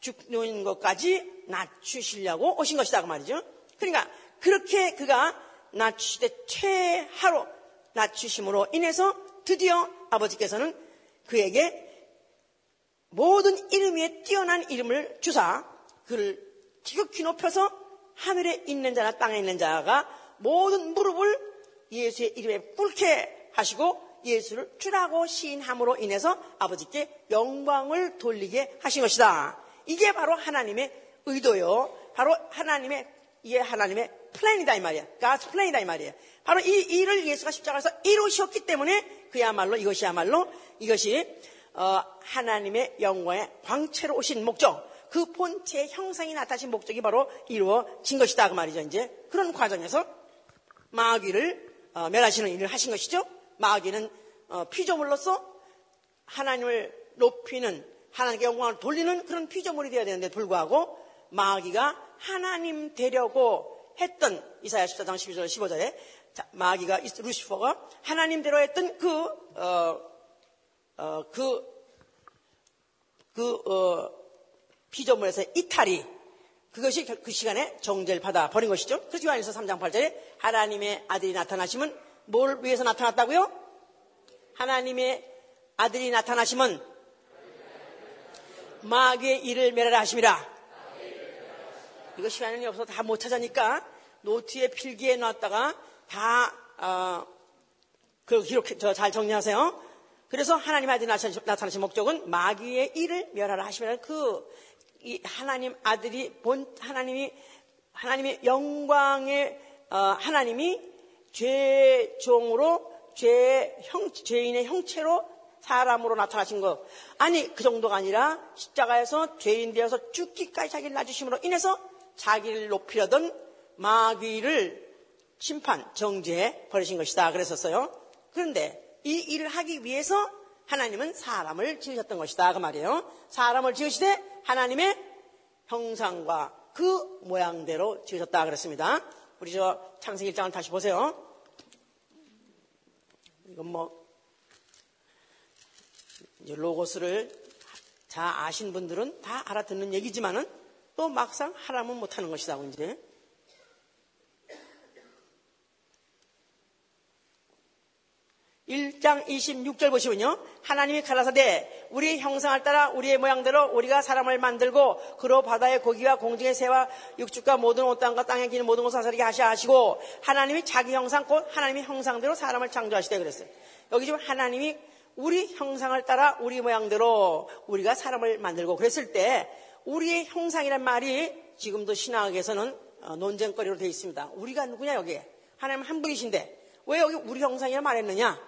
Speaker 1: 죽는 것까지 낮추시려고 오신 것이다 그 말이죠. 그러니까 그렇게 그가 낮추시되 최하로 낮추심으로 인해서 드디어 아버지께서는 그에게 모든 이름 위에 뛰어난 이름을 주사 그를 지극히 높여서 하늘에 있는 자나 땅에 있는 자가 모든 무릎을 예수의 이름에 꿇게 하시고 예수를 주라고 시인함으로 인해서 아버지께 영광을 돌리게 하신 것이다. 이게 바로 하나님의 의도요. 바로 하나님의 이게 하나님의 플랜이다 이 말이야. God's 플랜이다 이 말이야. 바로 이 일을 예수가 십자가에서 이루셨기 때문에 그야말로 이것이야말로 이것이 어, 하나님의 영광의 광채로 오신 목적, 그 본체의 형상이 나타나신 목적이 바로 이루어진 것이다 그 말이죠. 이제 그런 과정에서 마귀를 어, 멸하시는 일을 하신 것이죠. 마귀는 어, 피조물로서 하나님을 높이는 하나님께 영광을 돌리는 그런 피조물이 되어야 되는데 불구하고 마귀가 하나님 되려고 했던 이사야 14장 12절 15절에 마귀가 루시퍼가 하나님대로 했던 그, 어, 어, 그, 그, 어, 피조물에서 이탈이 그것이 그 시간에 정죄를 받아 버린 것이죠. 그래서 요한에서 3장 8절에 하나님의 아들이 나타나시면 뭘 위해서 나타났다고요? 하나님의 아들이 나타나시면 마귀의 일을 멸하라 하심이라. 이거 시간이 없어서 다못 찾으니까 노트에 필기해 놨다가 다, 어, 그 기록, 잘 정리하세요. 그래서 하나님 아들이 나타나신 목적은 마귀의 일을 멸하라 하시면 그, 하나님 아들이 본, 하나님이, 하나님의 영광의, 어, 하나님이 죄종으로 죄 형, 죄인의 형체로 사람으로 나타나신 것. 아니, 그 정도가 아니라 십자가에서 죄인 되어서 죽기까지 자기를 놔주심으로 인해서 자기를 높이려던 마귀를 심판, 정죄해 버리신 것이다. 그랬었어요. 그런데 이 일을 하기 위해서 하나님은 사람을 지으셨던 것이다. 그 말이에요. 사람을 지으시되 하나님의 형상과 그 모양대로 지으셨다. 그랬습니다. 우리 저 창세기 1장을 다시 보세요. 이건 뭐, 로고스를 다 아신 분들은 다 알아듣는 얘기지만은 또 막상 하라면 못하는 것이다, 이제. 1장 26절 보시면요. 하나님이 가라사대 우리 형상을 따라 우리의 모양대로 우리가 사람을 만들고 그로 바다의 고기와 공중의 새와 육축과 모든 옷 땅과 땅에 기는 모든 것을 사살게 하셔 하시고 하나님이 자기 형상 곧 하나님의 형상대로 사람을 창조하시되 그랬어요. 여기 지금 하나님이 우리 형상을 따라 우리 모양대로 우리가 사람을 만들고 그랬을 때 우리의 형상이란 말이 지금도 신학에서는 어, 논쟁거리로 되어 있습니다. 우리가 누구냐 여기에 하나님 한 분이신데 왜 여기 우리 형상이라 말했느냐?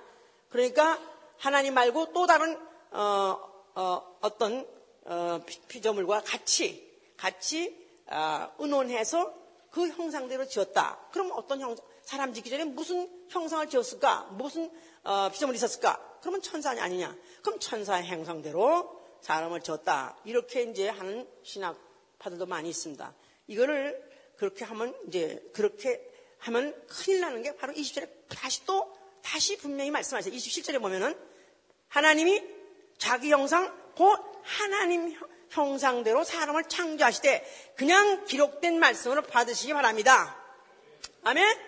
Speaker 1: 그러니까 하나님 말고 또 다른 어, 어, 떤 어, 피조물과 같이 같이 어, 의논해서 그 형상대로 지었다. 그럼 어떤 형 사람 짓기 전에 무슨 형상을 지었을까? 무슨 어, 피조물이 있었을까? 그러면 천사 아니냐? 그럼 천사의 형상대로 사람을 지었다. 이렇게 이제 하는 신학파들도 많이 있습니다. 이거를 그렇게 하면 이제 그렇게 하면 큰일 나는 게 바로 20절에 다시 또 다시 분명히 말씀하세요. 27절에 보면은 하나님이 자기 형상, 곧 하나님 형상대로 사람을 창조하시되 그냥 기록된 말씀으로 받으시기 바랍니다. 아멘?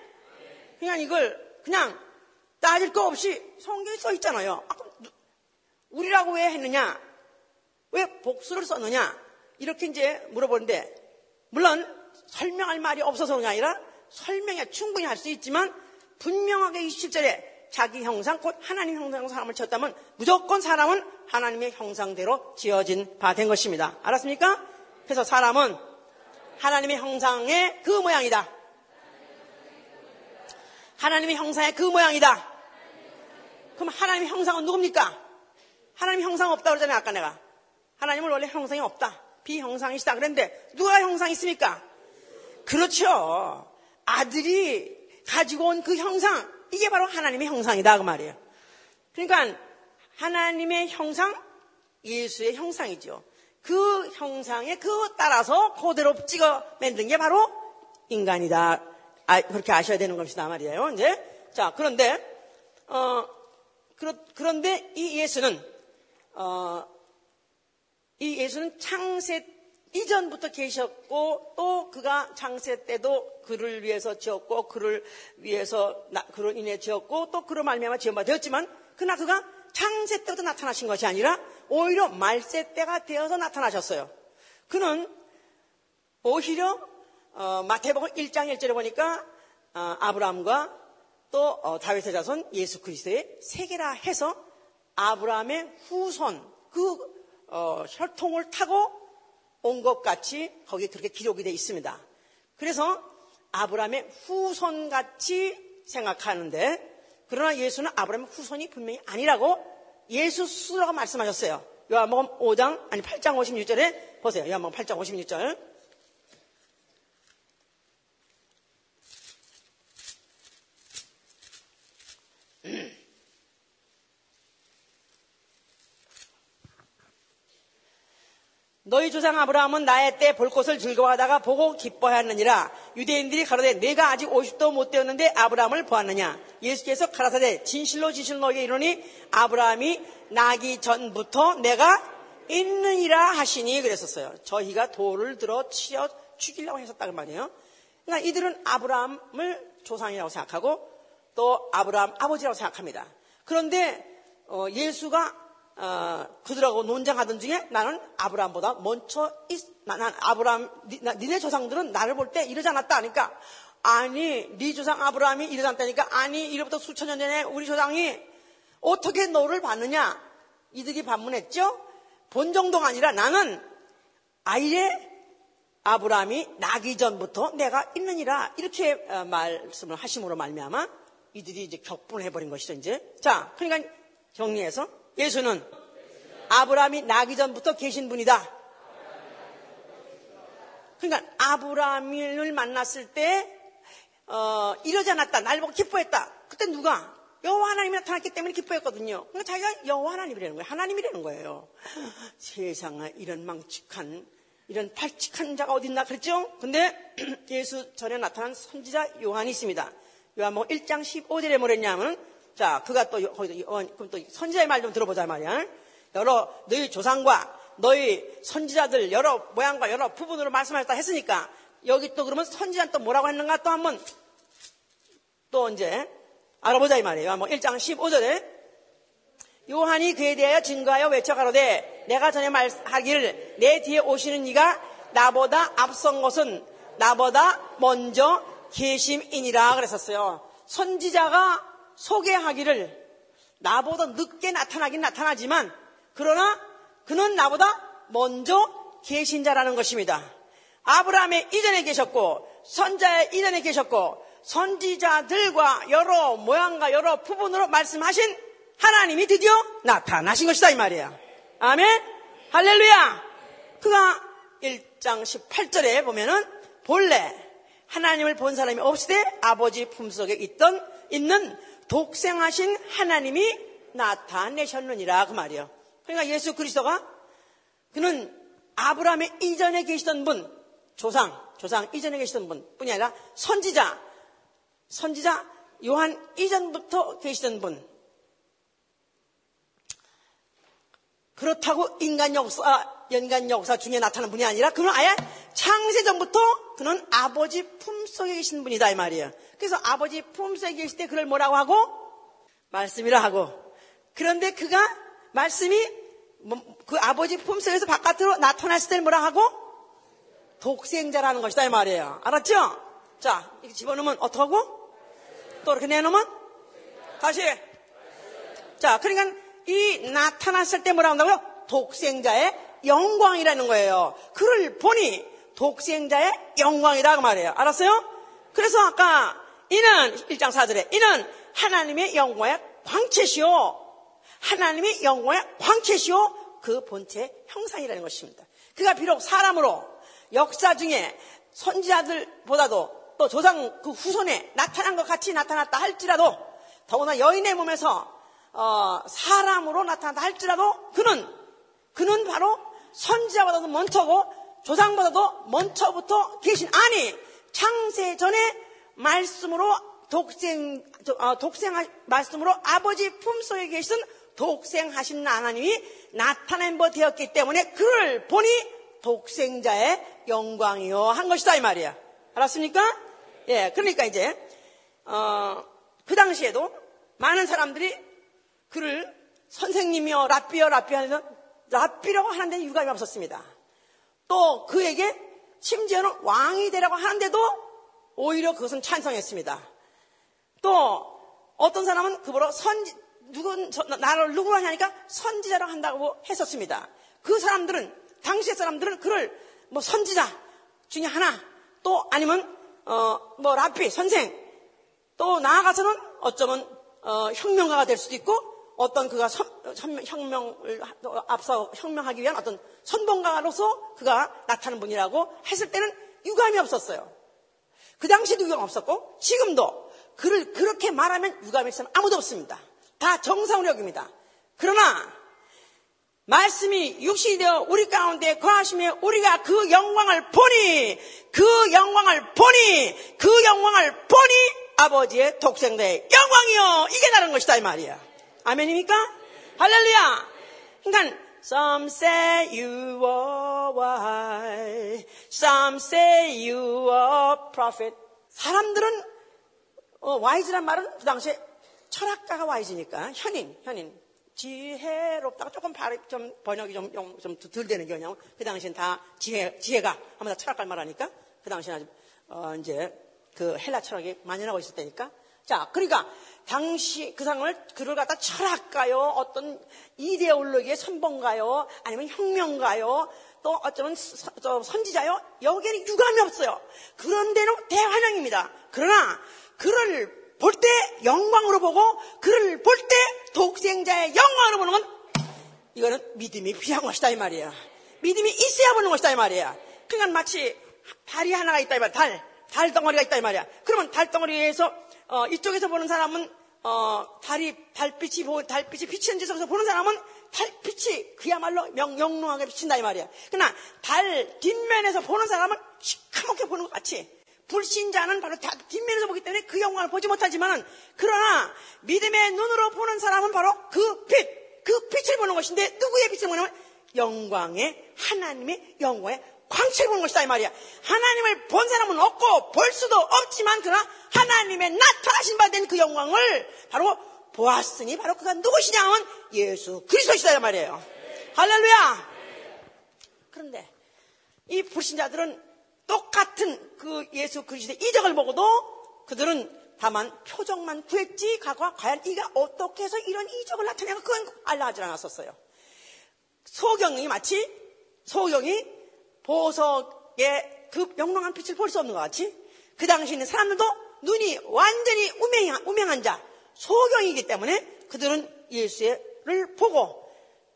Speaker 1: 그냥 이걸 그냥 따질 거 없이 성경에 써 있잖아요. 아, 우리라고 왜 했느냐? 왜 복수를 썼느냐? 이렇게 이제 물어보는데 물론 설명할 말이 없어서 그게 아니라 설명이 충분히 할 수 있지만 분명하게 27절에 자기 형상, 곧 하나님 형상 사람을 쳤다면 무조건 사람은 하나님의 형상대로 지어진 바 된 것입니다. 알았습니까? 그래서 사람은 하나님의 형상의 그 모양이다. 하나님의 형상의 그 모양이다. 그럼 하나님의 형상은 누굽니까? 하나님의 형상 없다 그러잖아요, 아까 내가. 하나님은 원래 형상이 없다. 비형상이시다. 그런데 누가 형상이 있습니까? 그렇죠. 아들이 가지고 온 그 형상, 이게 바로 하나님의 형상이다. 그 말이에요. 그러니까 하나님의 형상, 예수의 형상이죠. 그 형상에 그 따라서 그대로 찍어 만든 게 바로 인간이다. 아, 그렇게 아셔야 되는 것이다 말이에요. 이제 자 그런데 어 그렇, 그런데 이 예수는 어, 이 예수는 창세 이전부터 계셨고 또 그가 창세 때도 그를 위해서 지었고 그를 위해서 나, 그를 인해 지었고 또 그로 말미암아 지음바 되었지만 그러나 그가 창세 때부터 나타나신 것이 아니라 오히려 말세 때가 되어서 나타나셨어요. 그는 오히려 어, 마태복음 1장 1절에 보니까 어, 아브라함과 또 어, 다윗의 자손 예수 그리스도의 세계라 해서 아브라함의 후손 그 어, 혈통을 타고 온 것 같이 거기에 그렇게 기록이 되어 있습니다. 그래서 아브라함의 후손 같이 생각하는데 그러나 예수는 아브라함의 후손이 분명히 아니라고 예수 스스로가 말씀하셨어요. 요한복음 5장 아니 8장 56절에 보세요. 요한복음 8장 56절. 너희 조상 아브라함은 나의 때 볼 것을 즐거워하다가 보고 기뻐하였느니라. 유대인들이 가로되 내가 아직 50도 못 되었는데 아브라함을 보았느냐. 예수께서 가라사대 진실로 진실로 너에게 이르니 아브라함이 나기 전부터 내가 있느니라 하시니 그랬었어요. 저희가 돌을 들어 치어 죽이려고 했었다는 말이에요. 그러니까 이들은 아브라함을 조상이라고 생각하고 또 아브라함 아버지라고 생각합니다. 그런데 어, 예수가 어, 그들하고 논쟁하던 중에 나는 아브라함보다 먼저 있, 난 아브라함 니, 네 조상들은 나를 볼 때 이러지 않았다 하니까 아니 네 조상 아브라함이 이러지 않다니까 아니 이로부터 수천 년 전에 우리 조상이 어떻게 너를 봤느냐? 이들이 반문했죠? 본 정도가 아니라 나는 아예 아브라함이 나기 전부터 내가 있느니라. 이렇게 어, 말씀을 하심으로 말미암아 이들이 이제 격분을 해버린 것이죠 이제. 자 그러니까 정리해서 예수는 아브라함이 나기 전부터 계신 분이다. 그러니까 아브라함을 만났을 때 어, 이러지 않았다. 날 보고 기뻐했다. 그때 누가? 여호와 하나님이 나타났기 때문에 기뻐했거든요. 그러니까 자기가 여호와 하나님이라는 거예요. 하나님이라는 거예요. 세상에 이런 망측한 이런 발칙한 자가 어딨나 그랬죠? 근데 예수 전에 나타난 선지자 요한이 있습니다. 요한복음 1장 15절에 뭐랬냐면 자, 그가 또 거기서 그럼 또 선지자의 말 좀 들어보자 말이야. 여러 너희 조상과 너희 선지자들 여러 모양과 여러 부분으로 말씀하셨다 했으니까 여기 또 그러면 선지자는 또 뭐라고 했는가 또 한번 또 이제 알아보자 이 말이에요. 뭐 1장 15절에 요한이 그에 대하여 증거하여 외쳐 가로되 내가 전에 말하기를 내 뒤에 오시는 이가 나보다 앞선 것은 나보다 먼저 계심이니라 그랬었어요. 선지자가 소개하기를 나보다 늦게 나타나긴 나타나지만 그러나 그는 나보다 먼저 계신 자라는 것입니다. 아브라함의 이전에 계셨고 선자의 이전에 계셨고 선지자들과 여러 모양과 여러 부분으로 말씀하신 하나님이 드디어 나타나신 것이다 이 말이야. 아멘. 할렐루야. 그가 1장 18절에 보면은 본래 하나님을 본 사람이 없으되 아버지 품속에 있던 있는 독생하신 하나님이 나타내셨느니라 그 말이요. 그러니까 예수 그리스도가 그는 아브라함의 이전에 계시던 분, 조상, 조상 이전에 계시던 분 뿐이 아니라 선지자, 선지자 요한 이전부터 계시던 분. 그렇다고 인간 역사, 연간 역사 중에 나타난 분이 아니라 그는 아예 창세전부터 그는 아버지 품속에 계신 분이다 이 말이에요. 그래서 아버지 품속에 계실 때 그를 뭐라고 하고 말씀이라 하고 그런데 그가 말씀이 뭐, 그 아버지 품속에서 바깥으로 나타났을 때 뭐라 하고 독생자라는 것이다 이 말이에요. 알았죠? 자 이렇게 집어넣으면 어떡하고 또 이렇게 내놓으면 다시 자 그러니까 이 나타났을 때 뭐라 한다고요? 독생자의 영광이라는 거예요. 그를 보니 독생자의 영광이다 그 말이에요. 알았어요? 그래서 아까 이는 1장 4절에 이는 하나님의 영광의 광채시오. 하나님의 영광의 광채시오. 그 본체 형상이라는 것입니다. 그가 비록 사람으로 역사 중에 선지자들보다도 또 조상 그 후손에 나타난 것 같이 나타났다 할지라도 더구나 여인의 몸에서 어, 사람으로 나타났다 할지라도 그는 그는 바로 선지자보다도 먼저고 조상보다도 먼저부터 계신 아니 창세 전에 말씀으로 독생 어, 독생 말씀으로 아버지 품속에 계신 독생하신 하나님이 나타낸 바 되었기 때문에 그를 보니 독생자의 영광이요 한 것이다 이 말이야. 알았습니까? 예, 그러니까 이제 어, 그 당시에도 많은 사람들이 그를 선생님이요 라삐요 라삐 하는 라삐라고 하는데 유감이 없었습니다. 또 그에게 심지어는 왕이 되라고 하는데도 오히려 그것은 찬성했습니다. 또 어떤 사람은 그보로 선지 누군 나를 누구로 하냐니까 선지자라고 한다고 했었습니다. 그 사람들은 당시의 사람들은 그를 뭐 선지자 중에 하나 또 아니면 어 뭐 라피 선생 또 나아가서는 어쩌면 어, 혁명가가 될 수도 있고 어떤 그가 선, 혁명을 앞서 혁명하기 위한 어떤 선봉가로서 그가 나타나는 분이라고 했을 때는 유감이 없었어요. 그 당시에도 유감 없었고 지금도 그를 그렇게 말하면 유감이 있으면 아무도 없습니다. 다 정상으로 여깁니다. 그러나 말씀이 육신이 되어 우리 가운데 거하시며 우리가 그 영광을 보니 그 영광을 보니 그 영광을 보니 아버지의 독생자의 영광이요 이게 다른 것이다 이 말이야. 아멘입니까? 할렐루야. 그러니까 Some say you are wise. Some say you are prophet. 사람들은 어, 와이즈란 말은 그 당시에 철학가가 와이즈니까 현인, 현인. 지혜롭다가 조금 발이 좀 번역이 좀, 좀덜 되는 게 뭐냐면 그 당시엔 다 지혜, 지혜가 하면 다 철학가 말하니까 그 당시엔 아주 어, 이제 그 헬라 철학이 만연하고 있었다니까 자, 그러니까 당시 그 상을 그를 갖다 철학가요, 어떤 이데올로기의 선봉가요, 아니면 혁명가요, 또 어쩌면 선지자요, 여기에는 유감이 없어요. 그런 데는 대환영입니다. 그러나 그를 볼 때 영광으로 보고 그를 볼 때 독생자의 영광으로 보는 건 이거는 믿음이 필요한 것이다 이 말이야. 믿음이 있어야 보는 것이다 이 말이야. 그러니까 마치 달이 하나가 있다 이 말이야. 달, 달 덩어리가 있다 이 말이야. 그러면 달 덩어리에서 어, 이쪽에서 보는 사람은 어, 달이 달빛이 달빛이 비치는 데서 보는 사람은 달빛이 그야말로 명, 영롱하게 비친다 이 말이야. 그러나 달 뒷면에서 보는 사람은 시커멓게 보는 것 같이 불신자는 바로 뒷면에서 보기 때문에 그 영광을 보지 못하지만은 그러나 믿음의 눈으로 보는 사람은 바로 그 빛, 그 빛을 보는 것인데 누구의 빛을 보냐면 영광의 하나님의 영광의 광채를 보는 것이다 이 말이야. 하나님을 본 사람은 없고 볼 수도 없지만 그러나 하나님의 나타나신 바 된 그 영광을 바로 보았으니 바로 그가 누구시냐 하면 예수 그리스도시다 이 말이에요. 할렐루야. 그런데 이 불신자들은 똑같은 그 예수 그리스도의 이적을 보고도 그들은 다만 표정만 구했지 과거 과연 이가 어떻게 해서 이런 이적을 나타내가 그건 알라하지 않았었어요. 소경이 마치 소경이 보석의 그 영롱한 빛을 볼 수 없는 것 같이 그 당시 있는 사람들도 눈이 완전히 우명한, 우명한 자 소경이기 때문에 그들은 예수를 보고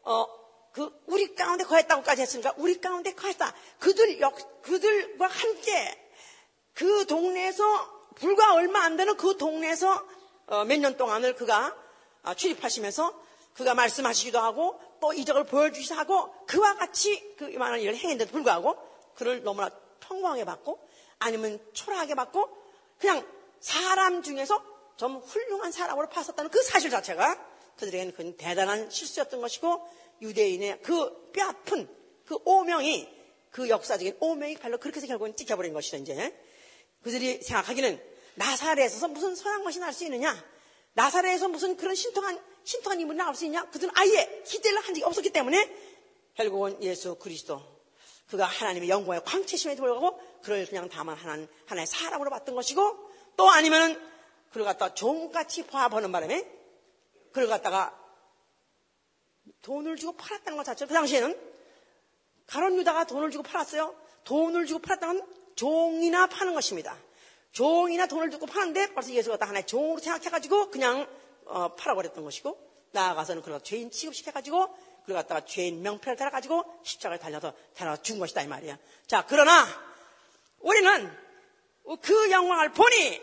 Speaker 1: 어, 그 우리 가운데 거했다고까지 했으니까 우리 가운데 거했다. 그들 역 그들과 함께 그 동네에서 불과 얼마 안 되는 그 동네에서 어, 몇년 동안을 그가 아, 출입하시면서 그가 말씀하시기도 하고 또 이적을 보여주시기도 하고 그와 같이 그 이만한 일을 행했는데도 불구하고 그를 너무나 평범하게 받고 아니면 초라하게 받고 그냥 사람 중에서 좀 훌륭한 사람으로 봤었다는 그 사실 자체가 그들에게는 그 대단한 실수였던 것이고 유대인의 그 뼈아픈 그 오명이 그 역사적인 오명이 별로 그렇게 해서 결국은 찍혀버린 것이죠 이제. 그들이 생각하기는 나사렛에서 무슨 선한 것이 날 수 있느냐 나사렛에서 무슨 그런 신통한 신통한 인물이 나올 수 있냐 그들은 아예 기대를 한 적이 없었기 때문에 결국은 예수 그리스도 그가 하나님의 영광의 광채심에 돌아가고 그를 그냥 다만 하나님, 하나의 사람으로 봤던 것이고 또 아니면은 그를 갖다 종같이 봐보는 바람에 그를 갖다가 돈을 주고 팔았다는 것 자체로 그 당시에는 가론 유다가 돈을 주고 팔았어요. 돈을 주고 팔았다는 종이나 파는 것입니다. 종이나 돈을 주고 파는데 벌써 예수가 다 하나의 종으로 생각해가지고 그냥 어, 팔아버렸던 것이고 나아가서는 그걸 죄인 취급시켜가지고 그걸 갖다가 죄인 명패를 달아가지고 십자가에 달려서 달아 죽은 것이다 이 말이야. 자 그러나 우리는 그 영광을 보니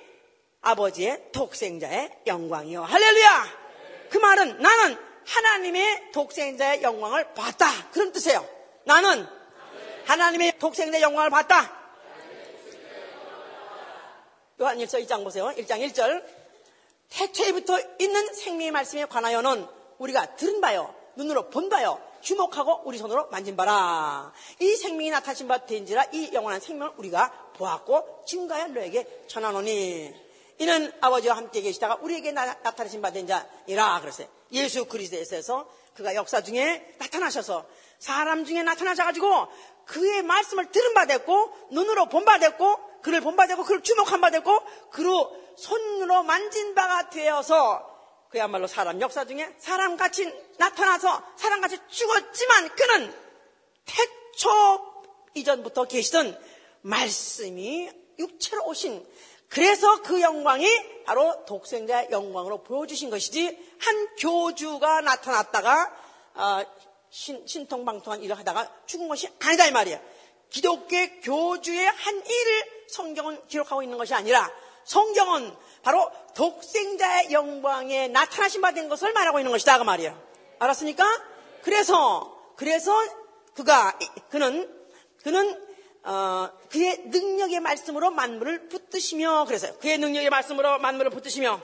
Speaker 1: 아버지의 독생자의 영광이요 할렐루야. 그 말은 나는 하나님의 독생자의 영광을 봤다 그런 뜻이에요. 나는 하나님의 독생자의 영광을 봤다. 요한일서 2장 보세요. 1장 1절. 태초에부터 있는 생명의 말씀에 관하여는 우리가 들은 바요, 눈으로 본 바요, 주목하고 우리 손으로 만진 바라. 이 생명이 나타나신 바 된지라 이 영원한 생명을 우리가 보았고 증가하여 너에게 전하노니. 이는 아버지와 함께 계시다가 우리에게 나, 타나신 바 된 자이라 그랬어요. 예수 그리스도에서 그가 역사 중에 나타나셔서 사람 중에 나타나셔가지고 그의 말씀을 들은 바 됐고 눈으로 본 바 됐고 그를 본받았고 그를 주목한 바 됐고 그로 손으로 만진 바가 되어서 그야말로 사람 역사 중에 사람같이 나타나서 사람같이 죽었지만 그는 태초 이전부터 계시던 말씀이 육체로 오신 그래서 그 영광이 바로 독생자의 영광으로 보여주신 것이지 한 교주가 나타났다가 어, 신, 신통방통한 일을 하다가 죽은 것이 아니다 이 말이야. 기독교의 교주의 한 일을 성경은 기록하고 있는 것이 아니라 성경은 바로 독생자의 영광에 나타나신 바 된 것을 말하고 있는 것이다 그 말이에요. 알았습니까? 그래서 그래서 그가 그는 그는 어, 그의 능력의 말씀으로 만물을 붙드시며 그래서요. 그의 능력의 말씀으로 만물을 붙드시며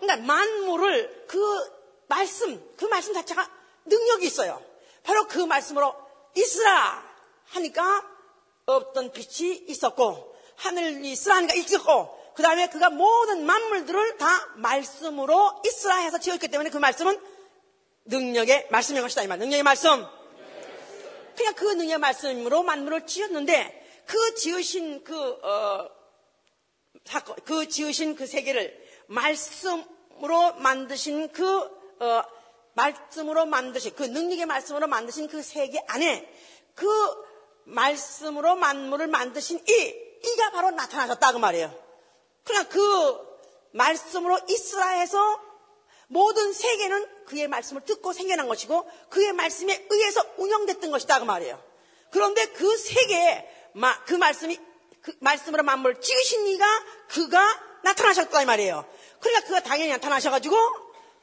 Speaker 1: 그러니까 만물을 그 말씀 그 말씀 자체가 능력이 있어요. 바로 그 말씀으로 있으라 하니까 없던 빛이 있었고 하늘이 있으라 하니까 있었고 그 다음에 그가 모든 만물들을 다 말씀으로 있으라 해서 지었기 때문에 그 말씀은 능력의 말씀인 것이다 이 말. 능력의 말씀. 그냥 그 능력의 말씀으로 만물을 지었는데 그 지으신 그 어, 사건, 그 지으신 그 세계를 말씀으로 만드신 그 어, 말씀으로 만드신 그 능력의 말씀으로 만드신 그 세계 안에 그 말씀으로 만물을 만드신 이, 이가 바로 나타나셨다 그 말이에요. 그러나 그 말씀으로 이스라엘에서 모든 세계는 그의 말씀을 듣고 생겨난 것이고 그의 말씀에 의해서 운영됐던 것이다 그 말이에요. 그런데 그 세계에 그 말씀이 그 말씀으로 만물을 지으신 이가 그가 나타나셨다 이 말이에요. 그러니까 그가 당연히 나타나셔가지고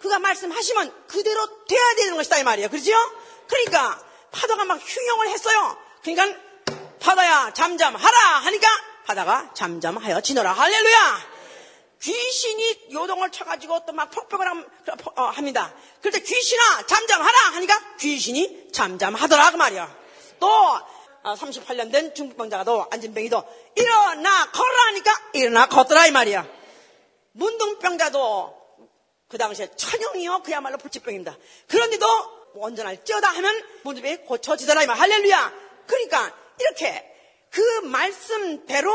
Speaker 1: 그가 말씀하시면 그대로 돼야 되는 것이다 이 말이에요. 그렇죠? 그러니까 파도가 막 흉용을 했어요. 그러니까 바다야 잠잠하라 하니까 바다가 잠잠하여 지너라 할렐루야. 귀신이 요동을 쳐가지고 또 막 폭격을 함, 어, 합니다. 때 귀신아 잠잠하라 하니까 귀신이 잠잠하더라 그 말이야. 또 38년 어, 된 중풍병자가도 안진병이도 일어나 걸어라 하니까 일어나 걷더라 이 말이야. 문둥병자도 그 당시에 천형이요 그야말로 불치병입니다. 그런데도 온전할지어다 하면 문둥병이 고쳐지더라 이 말. 할렐루야. 그러니까 이렇게 그 말씀대로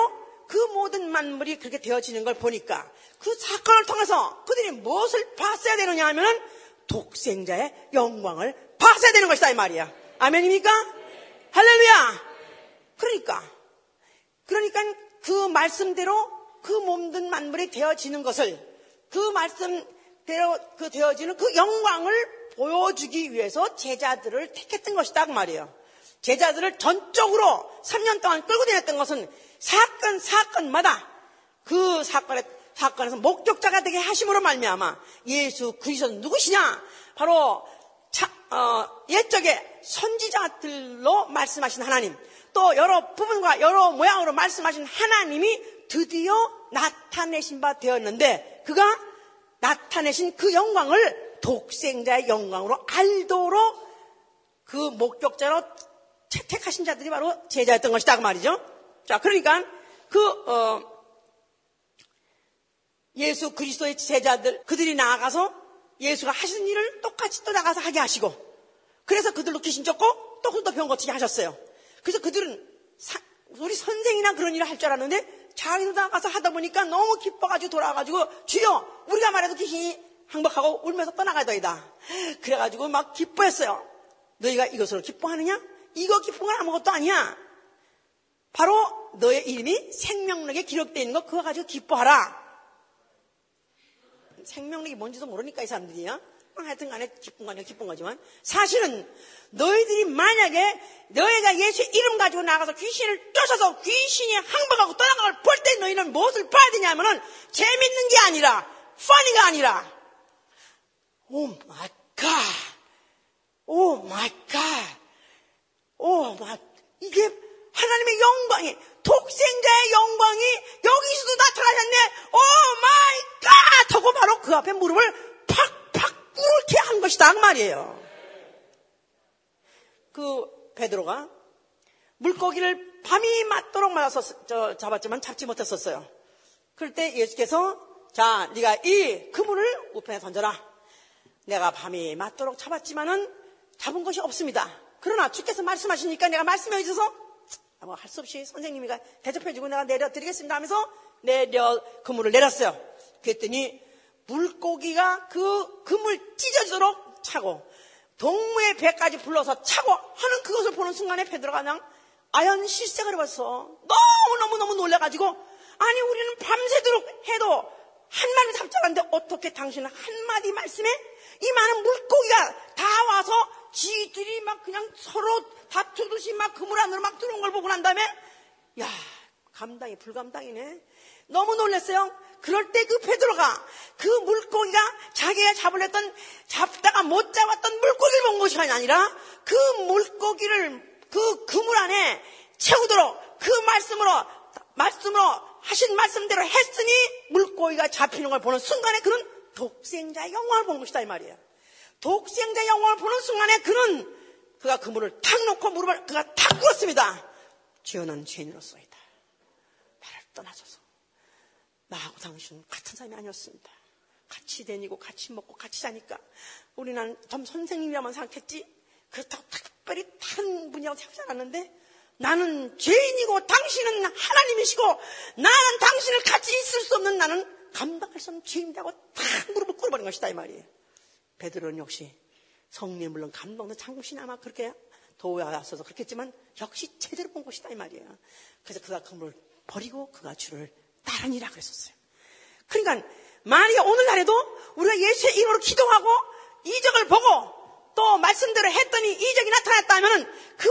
Speaker 1: 그 모든 만물이 그렇게 되어지는 걸 보니까 그 사건을 통해서 그들이 무엇을 봤어야 되느냐 하면은 독생자의 영광을 봤어야 되는 것이다 이 말이야. 아멘입니까? 할렐루야! 그러니까, 그러니까 그 말씀대로 그 몸든 만물이 되어지는 것을 그 말씀 대로 그 되어지는 그 영광을 보여주기 위해서 제자들을 택했던 것이다 그 말이에요. 제자들을 전적으로 3년 동안 끌고 다녔던 것은 사건 사건마다 그 사건에 사건에서 목격자가 되게 하심으로 말미암아 예수 그리스도 누구시냐? 바로 차, 어, 옛적에 선지자들로 말씀하신 하나님, 또 여러 부분과 여러 모양으로 말씀하신 하나님이 드디어 나타내신 바 되었는데, 그가 나타내신 그 영광을 독생자의 영광으로 알도록 그 목격자로 채택하신 자들이 바로 제자였던 것이다. 그 말이죠. 자, 그러니까 그, 어, 예수 그리스도의 제자들, 그들이 나아가서 예수가 하신 일을 똑같이 또 나가서 하게 하시고, 그래서 그들로 귀신 쫓고 또 그들도 병 고치게 하셨어요. 그래서 그들은 사, 우리 선생이나 그런 일을 할 줄 알았는데 자기도 나가서 하다 보니까 너무 기뻐가지고 돌아와가지고 주여 우리가 말해도 귀신이 항복하고 울면서 떠나가더이다. 그래가지고 막 기뻐했어요. 너희가 이것으로 기뻐하느냐? 이거 기쁜 건 아무것도 아니야. 바로 너의 이름이 생명력에 기록되어 있는 거 그거 가지고 기뻐하라. 생명력이 뭔지도 모르니까 이 사람들이야. 하여튼 간에 기쁜 거냐 기쁜 거지만 사실은 너희들이 만약에 너희가 예수의 이름 가지고 나가서 귀신을 쫓아서 귀신이 항복하고 떠나가걸 볼 때 너희는 무엇을 봐야 되냐면은 재밌는 게 아니라 funny가 아니라 oh my God. Oh my God. Oh my 이게 하나님의 영광이 독생자의 영광이 여기서도 나타나셨네. oh my God 하고 바로 그 앞에 무릎을 팍 팍 꿇게 한 것이다 그 말이에요. 그 베드로가 물고기를 밤이 맞도록 말아서 잡았지만 잡지 못했었어요. 그럴 때 예수께서 자 네가 이 그물을 우편에 던져라. 내가 밤이 맞도록 잡았지만은 잡은 것이 없습니다. 그러나 주께서 말씀하시니까 내가 말씀해 주셔서 뭐 할 수 없이 선생님이가 대접해주고 내가 내려드리겠습니다 하면서 내려 그물을 내렸어요. 그랬더니 물고기가 그 그물 찢어지도록 차고 동무의 배까지 불러서 차고 하는 그것을 보는 순간에 베드로가 그냥 아연 실색을 해봤어. 너무너무너무 놀래가지고 아니 우리는 밤새도록 해도 한 마리 잡지 않았는데 어떻게 당신은 한마디 말씀에 이 많은 물고기가 다 와서 지들이 막 그냥 서로 다투듯이 막 그물 안으로 막 들어온 걸 보고 난 다음에 야 감당이 불감당이네. 너무 놀랐어요. 그럴 때 그 베드로가 그 물고기가 자기가 잡으려던 잡다가 못 잡았던 물고기를 본 것이 아니라 그 물고기를 그 그물 안에 채우도록 그 말씀으로 말씀으로 하신 말씀대로 했으니 물고기가 잡히는 걸 보는 순간에 그는 독생자의 영광을 본 것이다 이 말이에요. 독생자의 영광을 보는 순간에 그는 그가 그물을 탁 놓고 무릎을 그가 탁 꿇었습니다. 죄어난 죄인으로서이다. 나를 떠나소서. 나하고 당신은 같은 사람이 아니었습니다. 같이 다니고 같이 먹고 같이 자니까 우리는 좀 선생님이라만 생각했지 그렇다고 특별히 다른 분이라고 생각하지 않았는데 나는 죄인이고 당신은 하나님이시고 나는 당신을 같이 있을 수 없는 나는 감당할 수 없는 죄인이라고 탁 무릎을 꿇어버린 것이다 이 말이에요. 베드로는 역시 성령 물론 감동도 장국신 아마 그렇게 왔어서 그렇겠지만 역시 제대로 본 것이다 이 말이에요. 그래서 그가 그물 버리고 그가 주를 따르니라 그랬었어요. 그러니까 만약에 오늘날에도 우리가 예수의 이름으로 기도하고 이적을 보고 또 말씀대로 했더니 이적이 나타났다면 그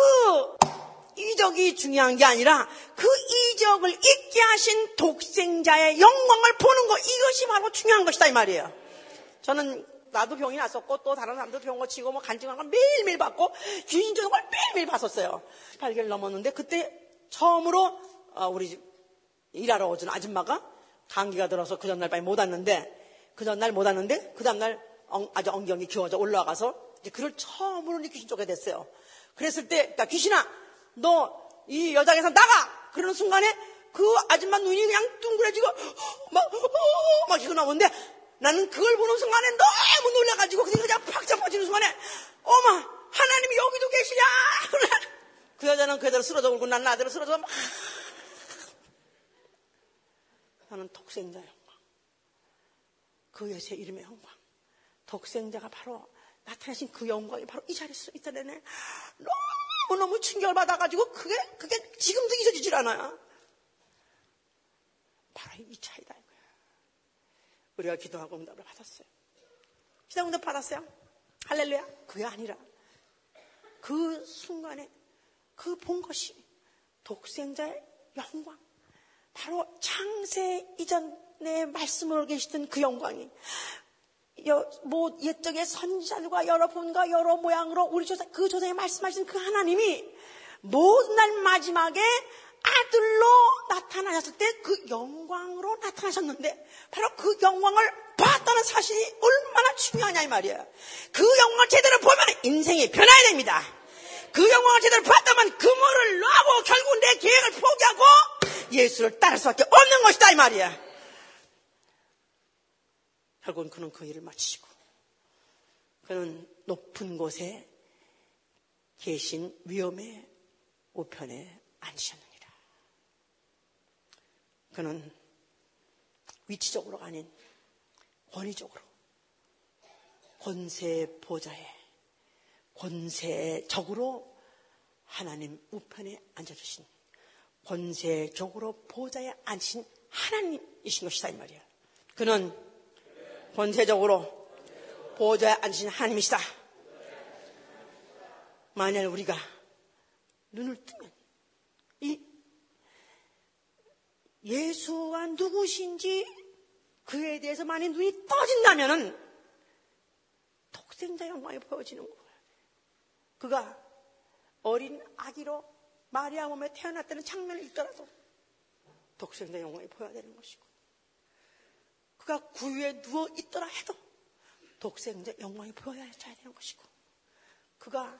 Speaker 1: 이적이 중요한 게 아니라 그 이적을 잊게 하신 독생자의 영광을 보는 거 이것이 바로 중요한 것이다 이 말이에요. 저는 나도 병이 났었고 또 다른 사람도 병 고치고 뭐 간증한 걸 매일매일 받고 귀인 조는 걸 매일매일 봤었어요. 8개월 넘었는데 그때 처음으로 어, 우리 일하러 오준 아줌마가 감기가 들어서 그 전날 밤에 못 왔는데 그 전날 못 왔는데 그 다음날 아주 엉경이 기워져 올라가서 이제 그를 처음으로 느끼신 쪽에 됐어요. 그랬을 때 그러니까 귀신아 너 이 여장에서 나가 그러는 순간에 그 아줌마 눈이 그냥 둥그레지고 막, 어, 막 이거 나오는데 나는 그걸 보는 순간에 너무 놀라가지고 그냥 팍 잡아지는 순간에 어마 하나님이 여기도 계시냐 그 여자는 그대로 쓰러져 울고 난 나대로 쓰러져 막 나는 독생자 영광. 그 예수의 이름의 영광. 독생자가 바로 나타나신 그 영광이 바로 이 자리에 서 있다네 너무너무 충격을 받아가지고 그게 그게 지금도 잊어지질 않아요. 바로 이 차이다 우리가 기도하고 응답을 받았어요. 기도 응답 받았어요? 할렐루야. 그게 아니라 그 순간에 그 본 것이 독생자의 영광 바로 창세 이전에 말씀으로 계시던 그 영광이 뭐 옛적의 선지자들과 여러 분과 여러 모양으로 우리 조상 그 조상에 말씀하신 그 하나님이 모든 날 마지막에 아들로 나타나셨을 때 그 영광으로 나타나셨는데 바로 그 영광을 봤다는 사실이 얼마나 중요하냐 이 말이에요. 그 영광을 제대로 보면 인생이 변해야 됩니다. 그 영광을 제대로 봤다면 그 물을 놔고 결국 내 계획을 포기하고 예수를 따를 수밖에 없는 것이다 이 말이야. 결국은 그는 그 일을 마치시고 그는 높은 곳에 계신 위험의 우편에 앉으셨느니라. 그는 위치적으로가 아닌 권위적으로 권세 보좌에 권세적으로 하나님 우편에 앉아주신 권세적으로 보좌에 앉으신 하나님이신 것이다 이 말이야. 그는 권세적으로 보좌에 앉으신 하나님이시다. 만약 우리가 눈을 뜨면 이 예수가 누구신지 그에 대해서 만약 눈이 떠진다면은 독생자 영광이 보여지는 거예요. 그가 어린 아기로 마리아 몸에 태어났다는 장면을 읽더라도 독생자 영광이 보여야 되는 것이고 그가 구유에 누워 있더라 해도 독생자 영광이 보여야 되는 것이고 그가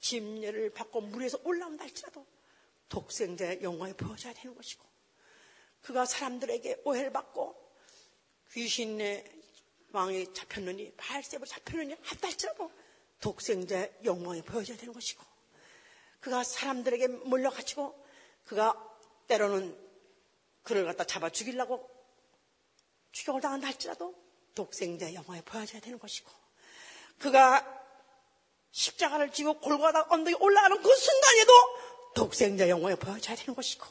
Speaker 1: 침례를 받고 물에서 올라온다 할지라도 독생자의 영광이 보여져야 되는 것이고 그가 사람들에게 오해를 받고 귀신의 왕이 잡혔느니 발셉으로 잡혔느니 한다 할지라도 독생자의 영광이 보여져야 되는 것이고 그가 사람들에게 몰려가지고 그가 때로는 그를 갖다 잡아 죽이려고 추격을 당한다 할지라도 독생자의 영광이 보여져야 되는 것이고 그가 십자가를 지고 골고다 언덕에 올라가는 그 순간에도 독생자 영광이 보여져야 되는 것이고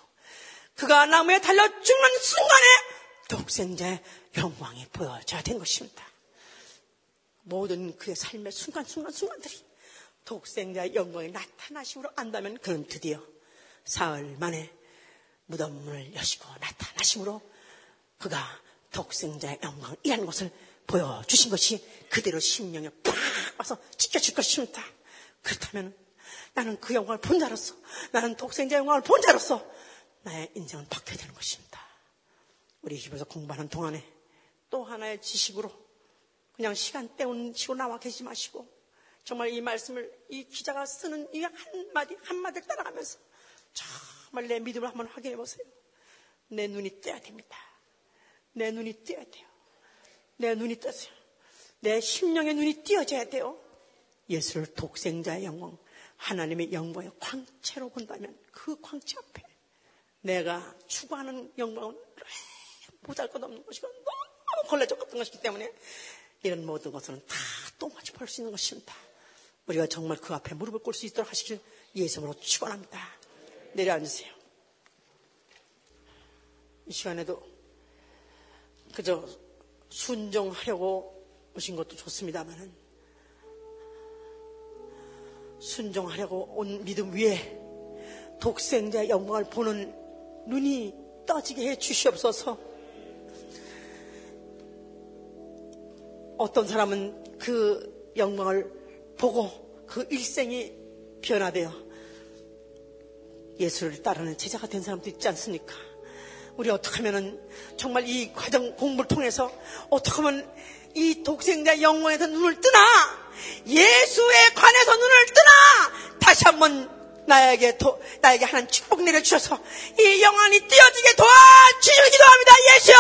Speaker 1: 그가 나무에 달려 죽는 순간에 독생자의 영광이 보여져야 되는 것입니다. 모든 그의 삶의 순간순간 순간들이 독생자의 영광이 나타나심으로 안다면 그는 드디어 사흘 만에 무덤을 여시고 나타나심으로 그가 독생자의 영광이라는 것을 보여주신 것이 그대로 심령에 팍 와서 지켜질 것입니다. 그렇다면 나는 그 영광을 본 자로서 나는 독생자의 영광을 본 자로서 나의 인생은 바뀌어야 되는 것입니다. 우리 집에서 공부하는 동안에 또 하나의 지식으로 그냥 시간 때우시고 나와 계시지 마시고 정말 이 말씀을 이 기자가 쓰는 이 한마디 한마디를 따라가면서 정말 내 믿음을 한번 확인해 보세요. 내 눈이 떠야 됩니다. 내 눈이 떠야 돼요. 내 눈이 떠세요. 내 심령의 눈이 띄어져야 돼요. 예수를 독생자의 영광, 하나님의 영광의 광채로 본다면 그 광채 앞에 내가 추구하는 영광은 보잘 것 없는 것이고 너무 같은 것이기 때문에 이런 모든 것은 다 똥같이 볼수 있는 것입니다. 우리가 정말 그 앞에 무릎을 꿇을 수 있도록 하시길 예수으로 축원합니다. 내려앉으세요. 이 시간에도 그저 순종하려고 오신 것도 좋습니다만은 순종하려고 온 믿음 위에 독생자의 영광을 보는 눈이 떠지게 해 주시옵소서. 어떤 사람은 그 영광을 보고 그 일생이 변화되어 예수를 따르는 제자가 된 사람도 있지 않습니까? 우리 어떻게 하면은 정말 이 과정 공부를 통해서 어떻게 하면 이 독생자 영광에서 눈을 뜨나? 예수에 관해서 눈을 뜨나? 다시 한번 나에게 도, 나에게 하나님 축복 내려주셔서 이 영안이 띄어지게 도와주시길 기도 합니다. 예수